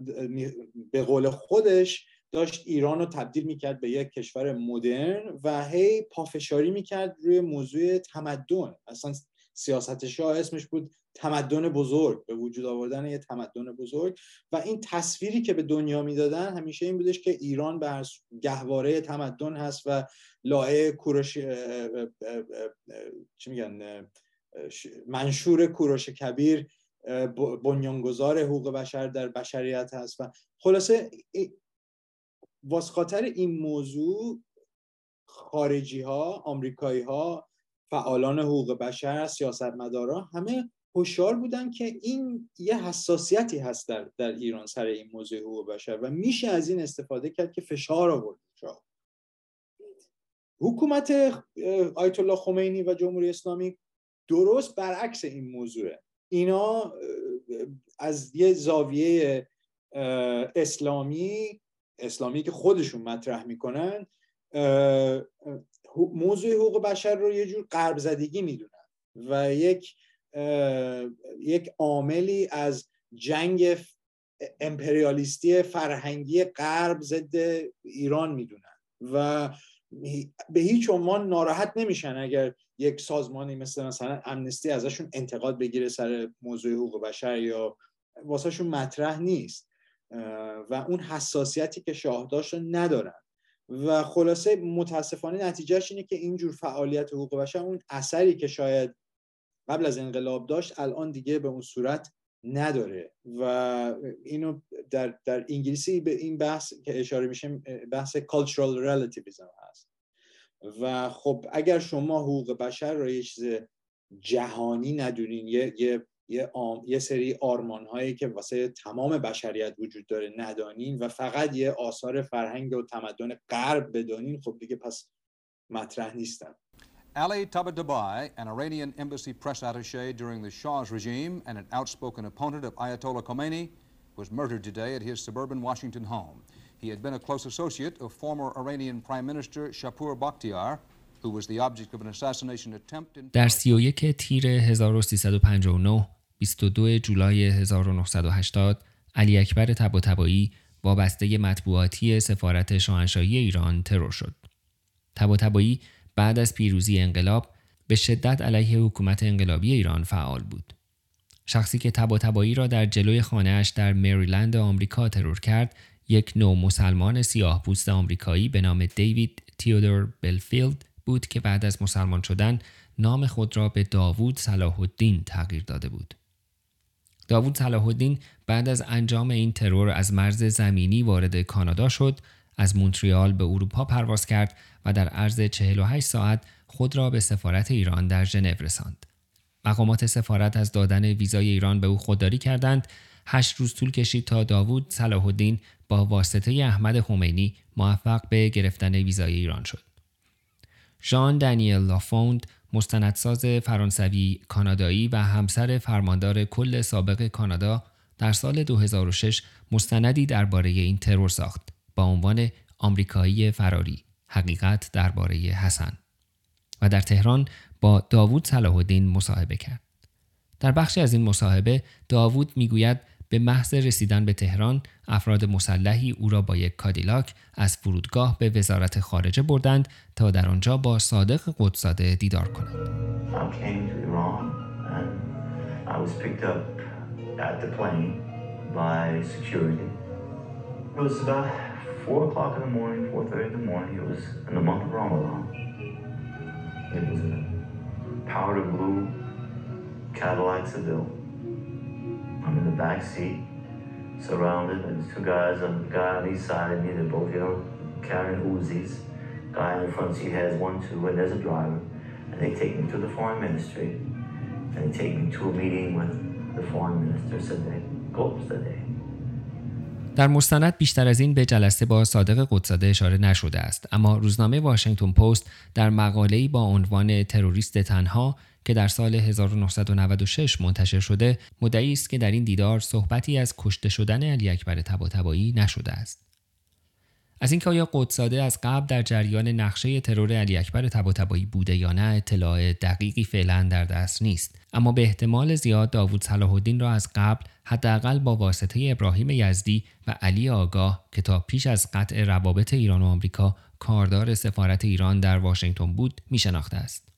[SPEAKER 10] به قول خودش داشت ایران رو تبدیل می‌کرد به یک کشور مدرن و هی پافشاری می‌کرد روی موضوع تمدن. اصلا سیاست شاه اسمش بود تمدن بزرگ به وجود آوردن یه تمدن بزرگ. و این تصویری که به دنیا می‌دادن همیشه این بودش که ایران به گهواره تمدن هست و لایه کوروش چی میگن منشور کوروش کبیر بنیانگذار حقوق بشر در بشریت هست و خلاصه واسه خاطر این موضوع خارجی ها آمریکایی ها فعالان حقوق بشر سیاستمدارا همه هوشیار بودن که این یه حساسیتی هست در, در ایران سر این موضوع حقوق بشر و میشه از این استفاده کرد که فشار آورد حکومت آیت الله خمینی و جمهوری اسلامی درست برعکس این موضوعه. اینا از یه زاویه اسلامی اسلامی که خودشون مطرح می‌کنن موضوع حقوق بشر رو یه جور قرب زدگی می‌دونن و یک یک عاملی از جنگ امپریالیستی فرهنگی غرب ضد ایران می‌دونن و به هیچ عنوان ناراحت نمیشن اگر یک سازمانی مثل مثلا امنستی ازشون انتقاد بگیره سر موضوع حقوق بشر یا واسهشون مطرح نیست. و اون حساسیتی که شاه داشت رو ندارن. و خلاصه متاسفانه نتیجهش اینه که اینجور فعالیت حقوق بشر اون اثری که شاید قبل از انقلاب داشت الان دیگه به اون صورت نداره. و اینو در, در انگلیسی به این بحث که اشاره میشه بحث cultural relativism هست. و خب اگر شما حقوق بشر رو یه چیز جهانی ندونین یه, یه یه, یه سری آرمان هایی که واسه تمام بشریت وجود داره ندانین و فقط یه آثار فرهنگ و تمدن غرب بدانین خب دیگه پس مطرح نیستن
[SPEAKER 35] Ali Tabatabai, an Iranian embassy press attaché during the Shah's regime and an outspoken opponent of Ayatollah Khomeini, was murdered today at his suburban Washington home. He had been a close associate of former Iranian Prime Minister Shapur Bakhtiar, who was the object of an assassination attempt in...
[SPEAKER 2] در 31 تیر 1359 22 جولای 1980 علی اکبر تباتبایی وابسته مطبوعاتی سفارت شاهنشاهی ایران ترور شد. تباتبایی بعد از پیروزی انقلاب به شدت علیه حکومت انقلابی ایران فعال بود. شخصی که تباتبایی را در جلوی خانهاش در مریلند آمریکا ترور کرد، یک نو مسلمان سیاه پوست آمریکایی به نام دیوید تیودور بلفیلد بود که بعد از مسلمان شدن نام خود را به داوود صلاح الدین تغییر داده بود. داوود صلاح الدین بعد از انجام این ترور از مرز زمینی وارد کانادا شد از مونتریال به اروپا پرواز کرد و در عرض 48 ساعت خود را به سفارت ایران در ژنو رساند. مقامات سفارت از دادن ویزای ایران به او خودداری کردند. هشت روز طول کشید تا داوود صلاح الدین با واسطه احمد خمینی موفق به گرفتن ویزای ایران شد. ژان دانیل لافوند مستندساز فرانسوی کانادایی و همسر فرماندار کل سابق کانادا در سال 2006 مستندی درباره این ترور ساخت با عنوان آمریکایی فراری حقیقت درباره حسن و در تهران با داوود صلاح الدین مصاحبه کرد. در بخشی از این مصاحبه داوود می‌گوید به محض رسیدن به تهران افراد مسلحی او را با یک کادیلاک از فرودگاه به وزارت خارجه بردند تا در آنجا با صادق قدساده دیدار کند. Cadillac Seville. I'm in the back seat, surrounded. There's two guys, a guy on each side of me. They're both, you know, carrying Uzis. Guy in the front seat has one too, and there's a driver. And they take me to the foreign ministry, and they take me to a meeting with the foreign minister. Said they go, said they. در مستند بیشتر از این به جلسه با صادق قدساده اشاره نشده است. اما روزنامه واشنگتن پست در مقاله‌ای با عنوان تروریست تنها که در سال 1996 منتشر شده مدعی است که در این دیدار صحبتی از کشته شدن علی اکبر طباطبایی نشده است. از اینکه آیا قدساده از قبل در جریان نقشه ترور علی اکبر طباطبایی بوده یا نه اطلاع دقیقی فعلا در دست نیست اما به احتمال زیاد داوود صلاح الدین را از قبل حداقل با واسطه ابراهیم یزدی و علی آگاه که تا پیش از قطع روابط ایران و آمریکا کاردار سفارت ایران در واشنگتن بود می شناخته است.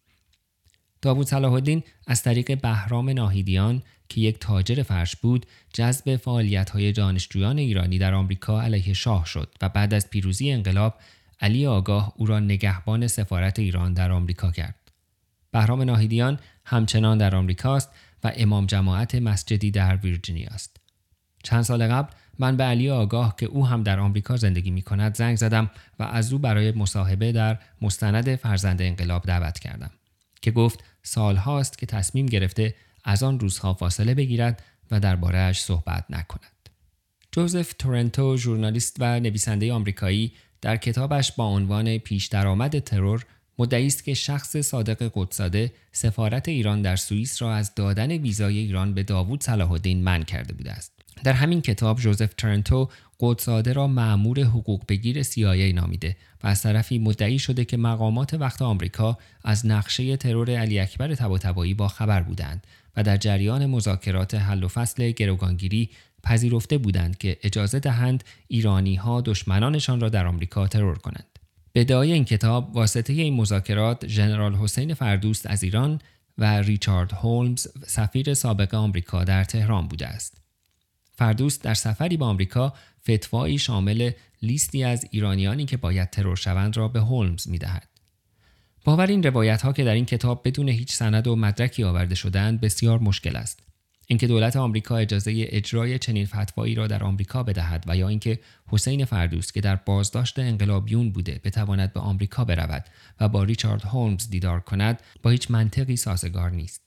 [SPEAKER 2] داوود صلاح الدین از طریق بهرام ناهیدیان که یک تاجر فرش بود جذب فعالیت های دانشجویان ایرانی در آمریکا علیه شاه شد و بعد از پیروزی انقلاب علی آگاه او را نگهبان سفارت ایران در آمریکا کرد. بهرام ناهیدیان همچنان در آمریکاست و امام جماعت مسجدی در ویرجینیا است. چند سال قبل من به علی آگاه که او هم در آمریکا زندگی می کند زنگ زدم و از او برای مصاحبه در مستند فرزند انقلاب دعوت کردم که گفت سال هاست که تصمیم گرفته از آن روزها فاصله بگیرد و دربارهش صحبت نکند. جوزف تورنتو ژورنالیست و نویسنده آمریکایی در کتابش با عنوان پیش درآمد ترور مدعی است که شخص صادق قدساده سفارت ایران در سوئیس را از دادن ویزای ایران به داوود صلاح الدین منع کرده بوده است. در همین کتاب جوزف ترنتو قدساده را معمور حقوق بگیر CIA نامیده و از طرفی مدعی شده که مقامات وقت آمریکا از نقشه ترور علی اکبر طباطبایی با خبر بودند و در جریان مذاکرات حل و فصل گروگانگیری پذیرفته بودند که اجازه دهند ایرانی ها دشمنانشان را در آمریکا ترور کنند. به ادعای این کتاب واسطه این مذاکرات ژنرال حسین فردوست از ایران و ریچارد هولمز سفیر سابق آمریکا در تهران بوده است. فردوست در سفری به آمریکا فتوایی شامل لیستی از ایرانیانی که باید ترور شوند را به هولمز می دهد. باور این روایت ها که در این کتاب بدون هیچ سند و مدرکی آورده شدند بسیار مشکل است. اینکه دولت آمریکا اجازه اجرای چنین فتوایی را در آمریکا بدهد و یا اینکه حسین فردوس که در بازداشت انقلابیون بوده بتواند به آمریکا برود و با ریچارد هولمز دیدار کند با هیچ منطقی سازگار نیست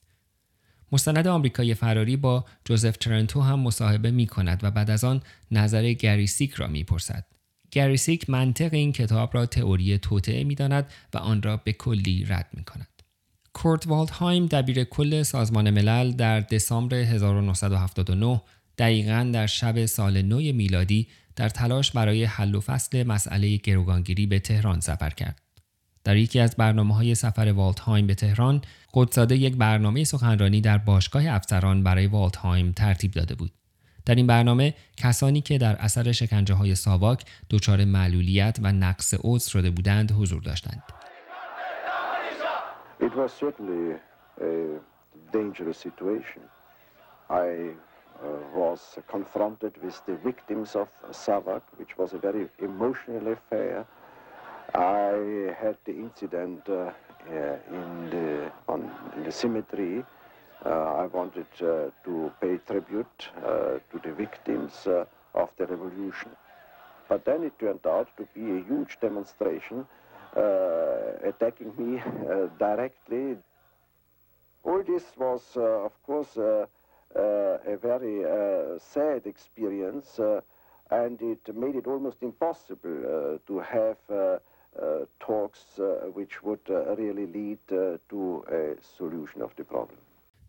[SPEAKER 2] مستند آمریکای فراری با جوزف ترنتو هم مصاحبه می کند و بعد از آن نظر گری سیک را می پرسد. گری سیک منطق این کتاب را تئوری توطئه می داند و آن را به کلی رد می کند. کورت والدهایم دبیر کل سازمان ملل در دسامبر 1979 دقیقا در شب سال نو میلادی در تلاش برای حل و فصل مسئله گروگانگیری به تهران سفر کرد. در یکی از برنامه های سفر والدهایم به تهران قطب‌زاده یک برنامه سخنرانی در باشگاه افسران برای والدهایم ترتیب داده بود. در این برنامه کسانی که در اثر شکنجه های ساواک دچار معلولیت و نقص عضو شده بودند حضور داشتند.
[SPEAKER 36] It was certainly a dangerous situation. I uh, was confronted with the victims of Savak, which was a very emotional affair. I had the incident uh, uh, in, the, on, in the cemetery. Uh, I wanted uh, to pay tribute uh, to the victims of the revolution. But then it turned out to be a huge demonstration uh, attacking me uh, directly. All this was, uh, of course, a very sad experience, and it made it almost impossible to have talks which would really lead to a solution of the problem.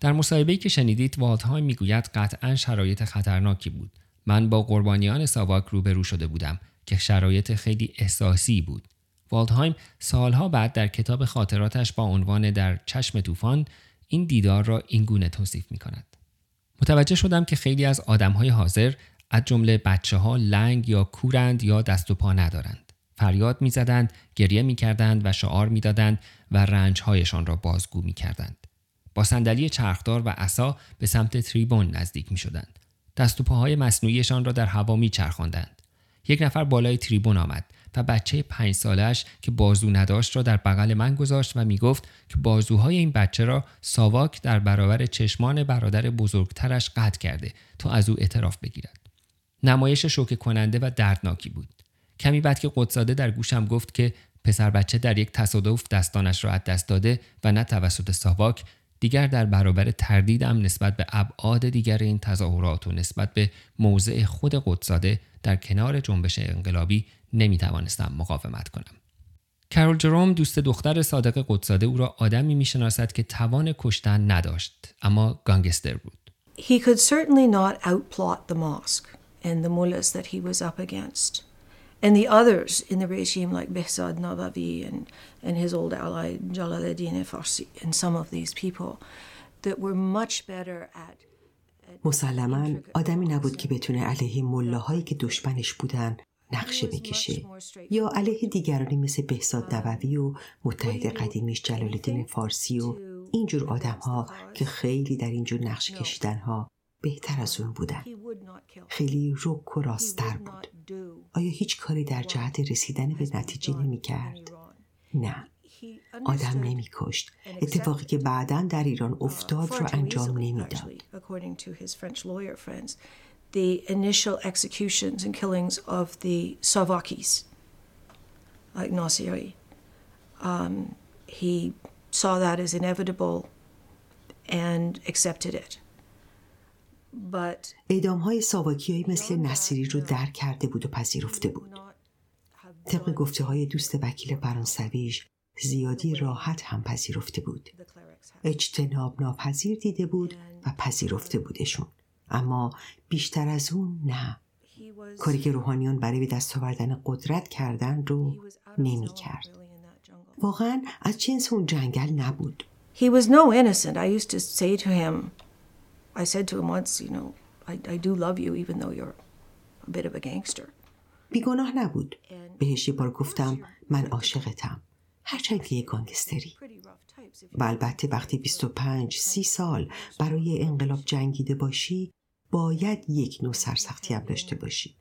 [SPEAKER 2] در مصاحبه‌ای که شنیدید والدهایم می‌گوید قطعا شرایط خطرناکی بود. من با قربانیان ساواک روبرو شده بودم که شرایط خیلی احساسی بود. والدهایم سالها بعد در کتاب خاطراتش با عنوان در چشم طوفان این دیدار را اینگونه توصیف می کند. متوجه شدم که خیلی از آدمهای حاضر از جمله بچه ها لنگ یا کورند یا دست و پا ندارند. فریاد می‌زدند، گریه می‌کردند و شعار می‌دادند و رنجهایشان را بازگو می‌کردند. با صندلی چرخدار و عصا به سمت تریبون نزدیک می شدند. دست و پاهای مصنوعیشان را در هوا می چرخاندند. یک نفر بالای تریبون آمد و بچه پنج سالش که بازو نداشت را در بغل من گذاشت و می گفت که بازوهای این بچه را ساواک در برابر چشمان برادر بزرگترش قطع کرده تا از او اعتراف بگیرد. نمایش شوکه کننده و دردناکی بود. کمی بعد که قدساده در گوشم گفت که پسر بچه در یک تصادف دستانش را از دست داده و نه توسط ساواک دیگر در برابر تردیدم نسبت به ابعاد دیگر این تظاهرات و نسبت به موضع خود قدساده در کنار جنبش انقلابی نمی توانستم مقاومت کنم. کرول جروم دوست دختر صادق قدساده او را آدمی می شناسد که توان کشتن نداشت اما گانگستر بود.
[SPEAKER 37] He could certainly not outplot the mosque and the mullahs that he was up against. And the others in the regime like Behzad Nabavi and, and his old ally Jalaluddin Farsi and some of these people that were much better at
[SPEAKER 38] مسلما آدمی نبود که بتونه علیه ملاهایی که دشمنش بودن نقشه بکشه. یا علیه دیگرانی مثل بهزاد نبوی و متحد قدیمیش جلال الدین فارسی و اینجور آدم ها که خیلی در اینجور نقشه کشیدن ها بهتر از اون بودن. خیلی رک و راستر بود. آیا هیچ کاری در جهت رسیدن به نتیجه نمی کرد؟ نه. آدم نمی کشت. اتفاقی که بعدا در ایران افتاد رو انجام نمی‌داد
[SPEAKER 37] the initial executions and killings of the Savakis, like Nasiri. Um, he saw that as inevitable and accepted it. But
[SPEAKER 38] اعدام های ساواکی مثل نصیری رو درک کرده بود و پذیرفته بود. طبق گفته های دوست وکیل فرانسویش زیادی راحت هم پذیرفته بود. اجتناب ناپذیر دیده بود و پذیرفته بودشون. اما بیشتر از اون نه کاری که روحانیان برای به دست آوردن قدرت کردن رو نمی کرد. واقعا از جنس اون جنگل نبود.
[SPEAKER 37] He was no innocent. I used to say to him, I said to him once, you know, I, I do love you even though you're a bit of a gangster.
[SPEAKER 38] بیگناه نبود. بهش یه بار گفتم من عاشقتم. هرچند که یه گانگستری. و البته وقتی 25 سی سال برای انقلاب جنگیده باشی باید یک نوع سرسختی هم داشته باشی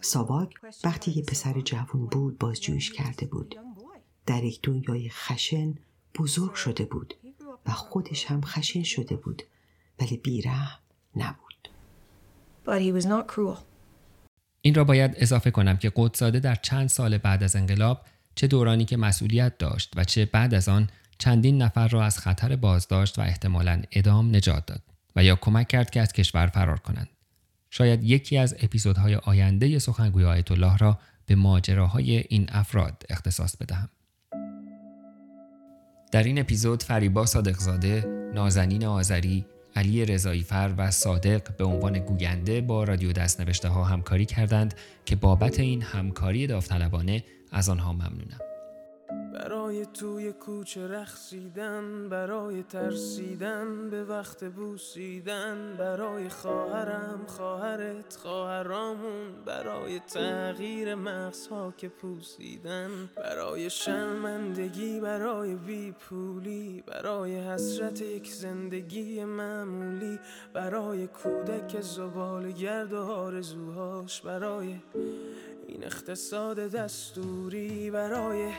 [SPEAKER 38] ساواک وقتی یه پسر جوان بود بازجویش کرده بود در یک دنیای خشن بزرگ شده بود و خودش هم خشن شده بود ولی بیرحم نبود.
[SPEAKER 37] But he was not cruel.
[SPEAKER 2] این را باید اضافه کنم که قدساده در چند سال بعد از انقلاب چه دورانی که مسئولیت داشت و چه بعد از آن چندین نفر را از خطر بازداشت و احتمالا ادام نجات داد و یا کمک کرد که از کشور فرار کنند. شاید یکی از اپیزودهای آینده سخنگوی آیت الله را به ماجراهای این افراد اختصاص بدهم. در این اپیزود فریبا صادقزاده، نازنین آذری، علی رضاییفر و صادق به عنوان گوینده با رادیو دستنوشته ها همکاری کردند که بابت این همکاری داوطلبانه از آنها ممنونم.
[SPEAKER 39] برای توی کوچه رخصیدن برای ترسیدن به وقت بوسیدن برای خواهرم خواهرت خواهرامون برای تغییر مغزها که پوسیدن برای شرمندگی برای بیپولی برای حسرت یک زندگی معمولی برای کودک زبال گرد و آرزوهاش برای این اقتصاد دستوری برای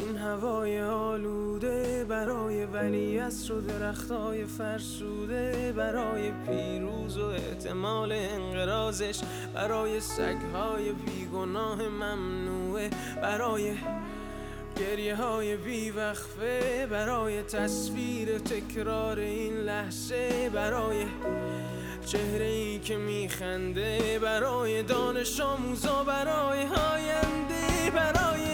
[SPEAKER 39] این هوای آلوده برای ولی و درختای فرسوده برای پیروز و احتمال انقرازش برای سگهای بیگناه ممنوعه برای گریه های بیوقفه برای تصویر تکرار این لحظه برای چهره ای که میخنده برای دانش آموزا برای آینده برای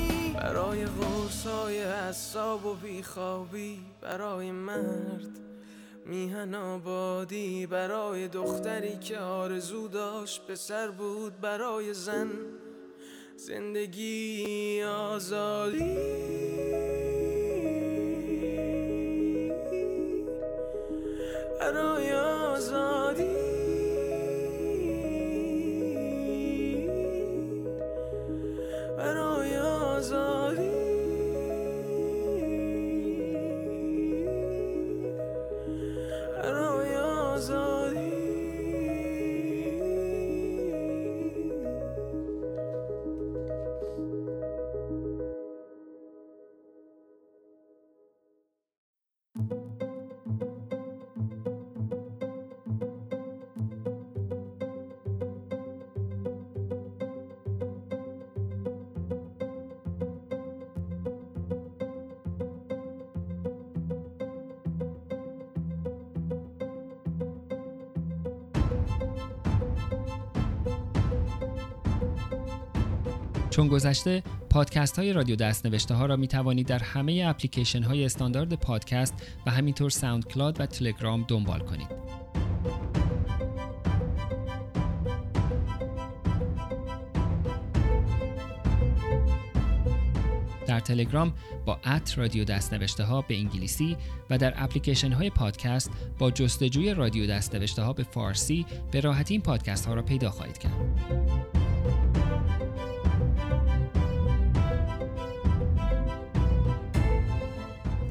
[SPEAKER 39] برای های حساب و بیخوابی برای مرد میهن آبادی برای دختری که آرزو داشت پسر بود برای زن زندگی آزادی. برای آزادی.
[SPEAKER 2] چون گذشته پادکست های رادیو دست نوشته ها را می توانید در همه اپلیکیشن های استاندارد پادکست و همینطور SoundCloud و تلگرام دنبال کنید. در تلگرام با at رادیو دست نوشته ها به انگلیسی و در اپلیکیشن های پادکست با جستجوی رادیو دست نوشته ها به فارسی به راحتی این پادکست ها را پیدا خواهید کرد.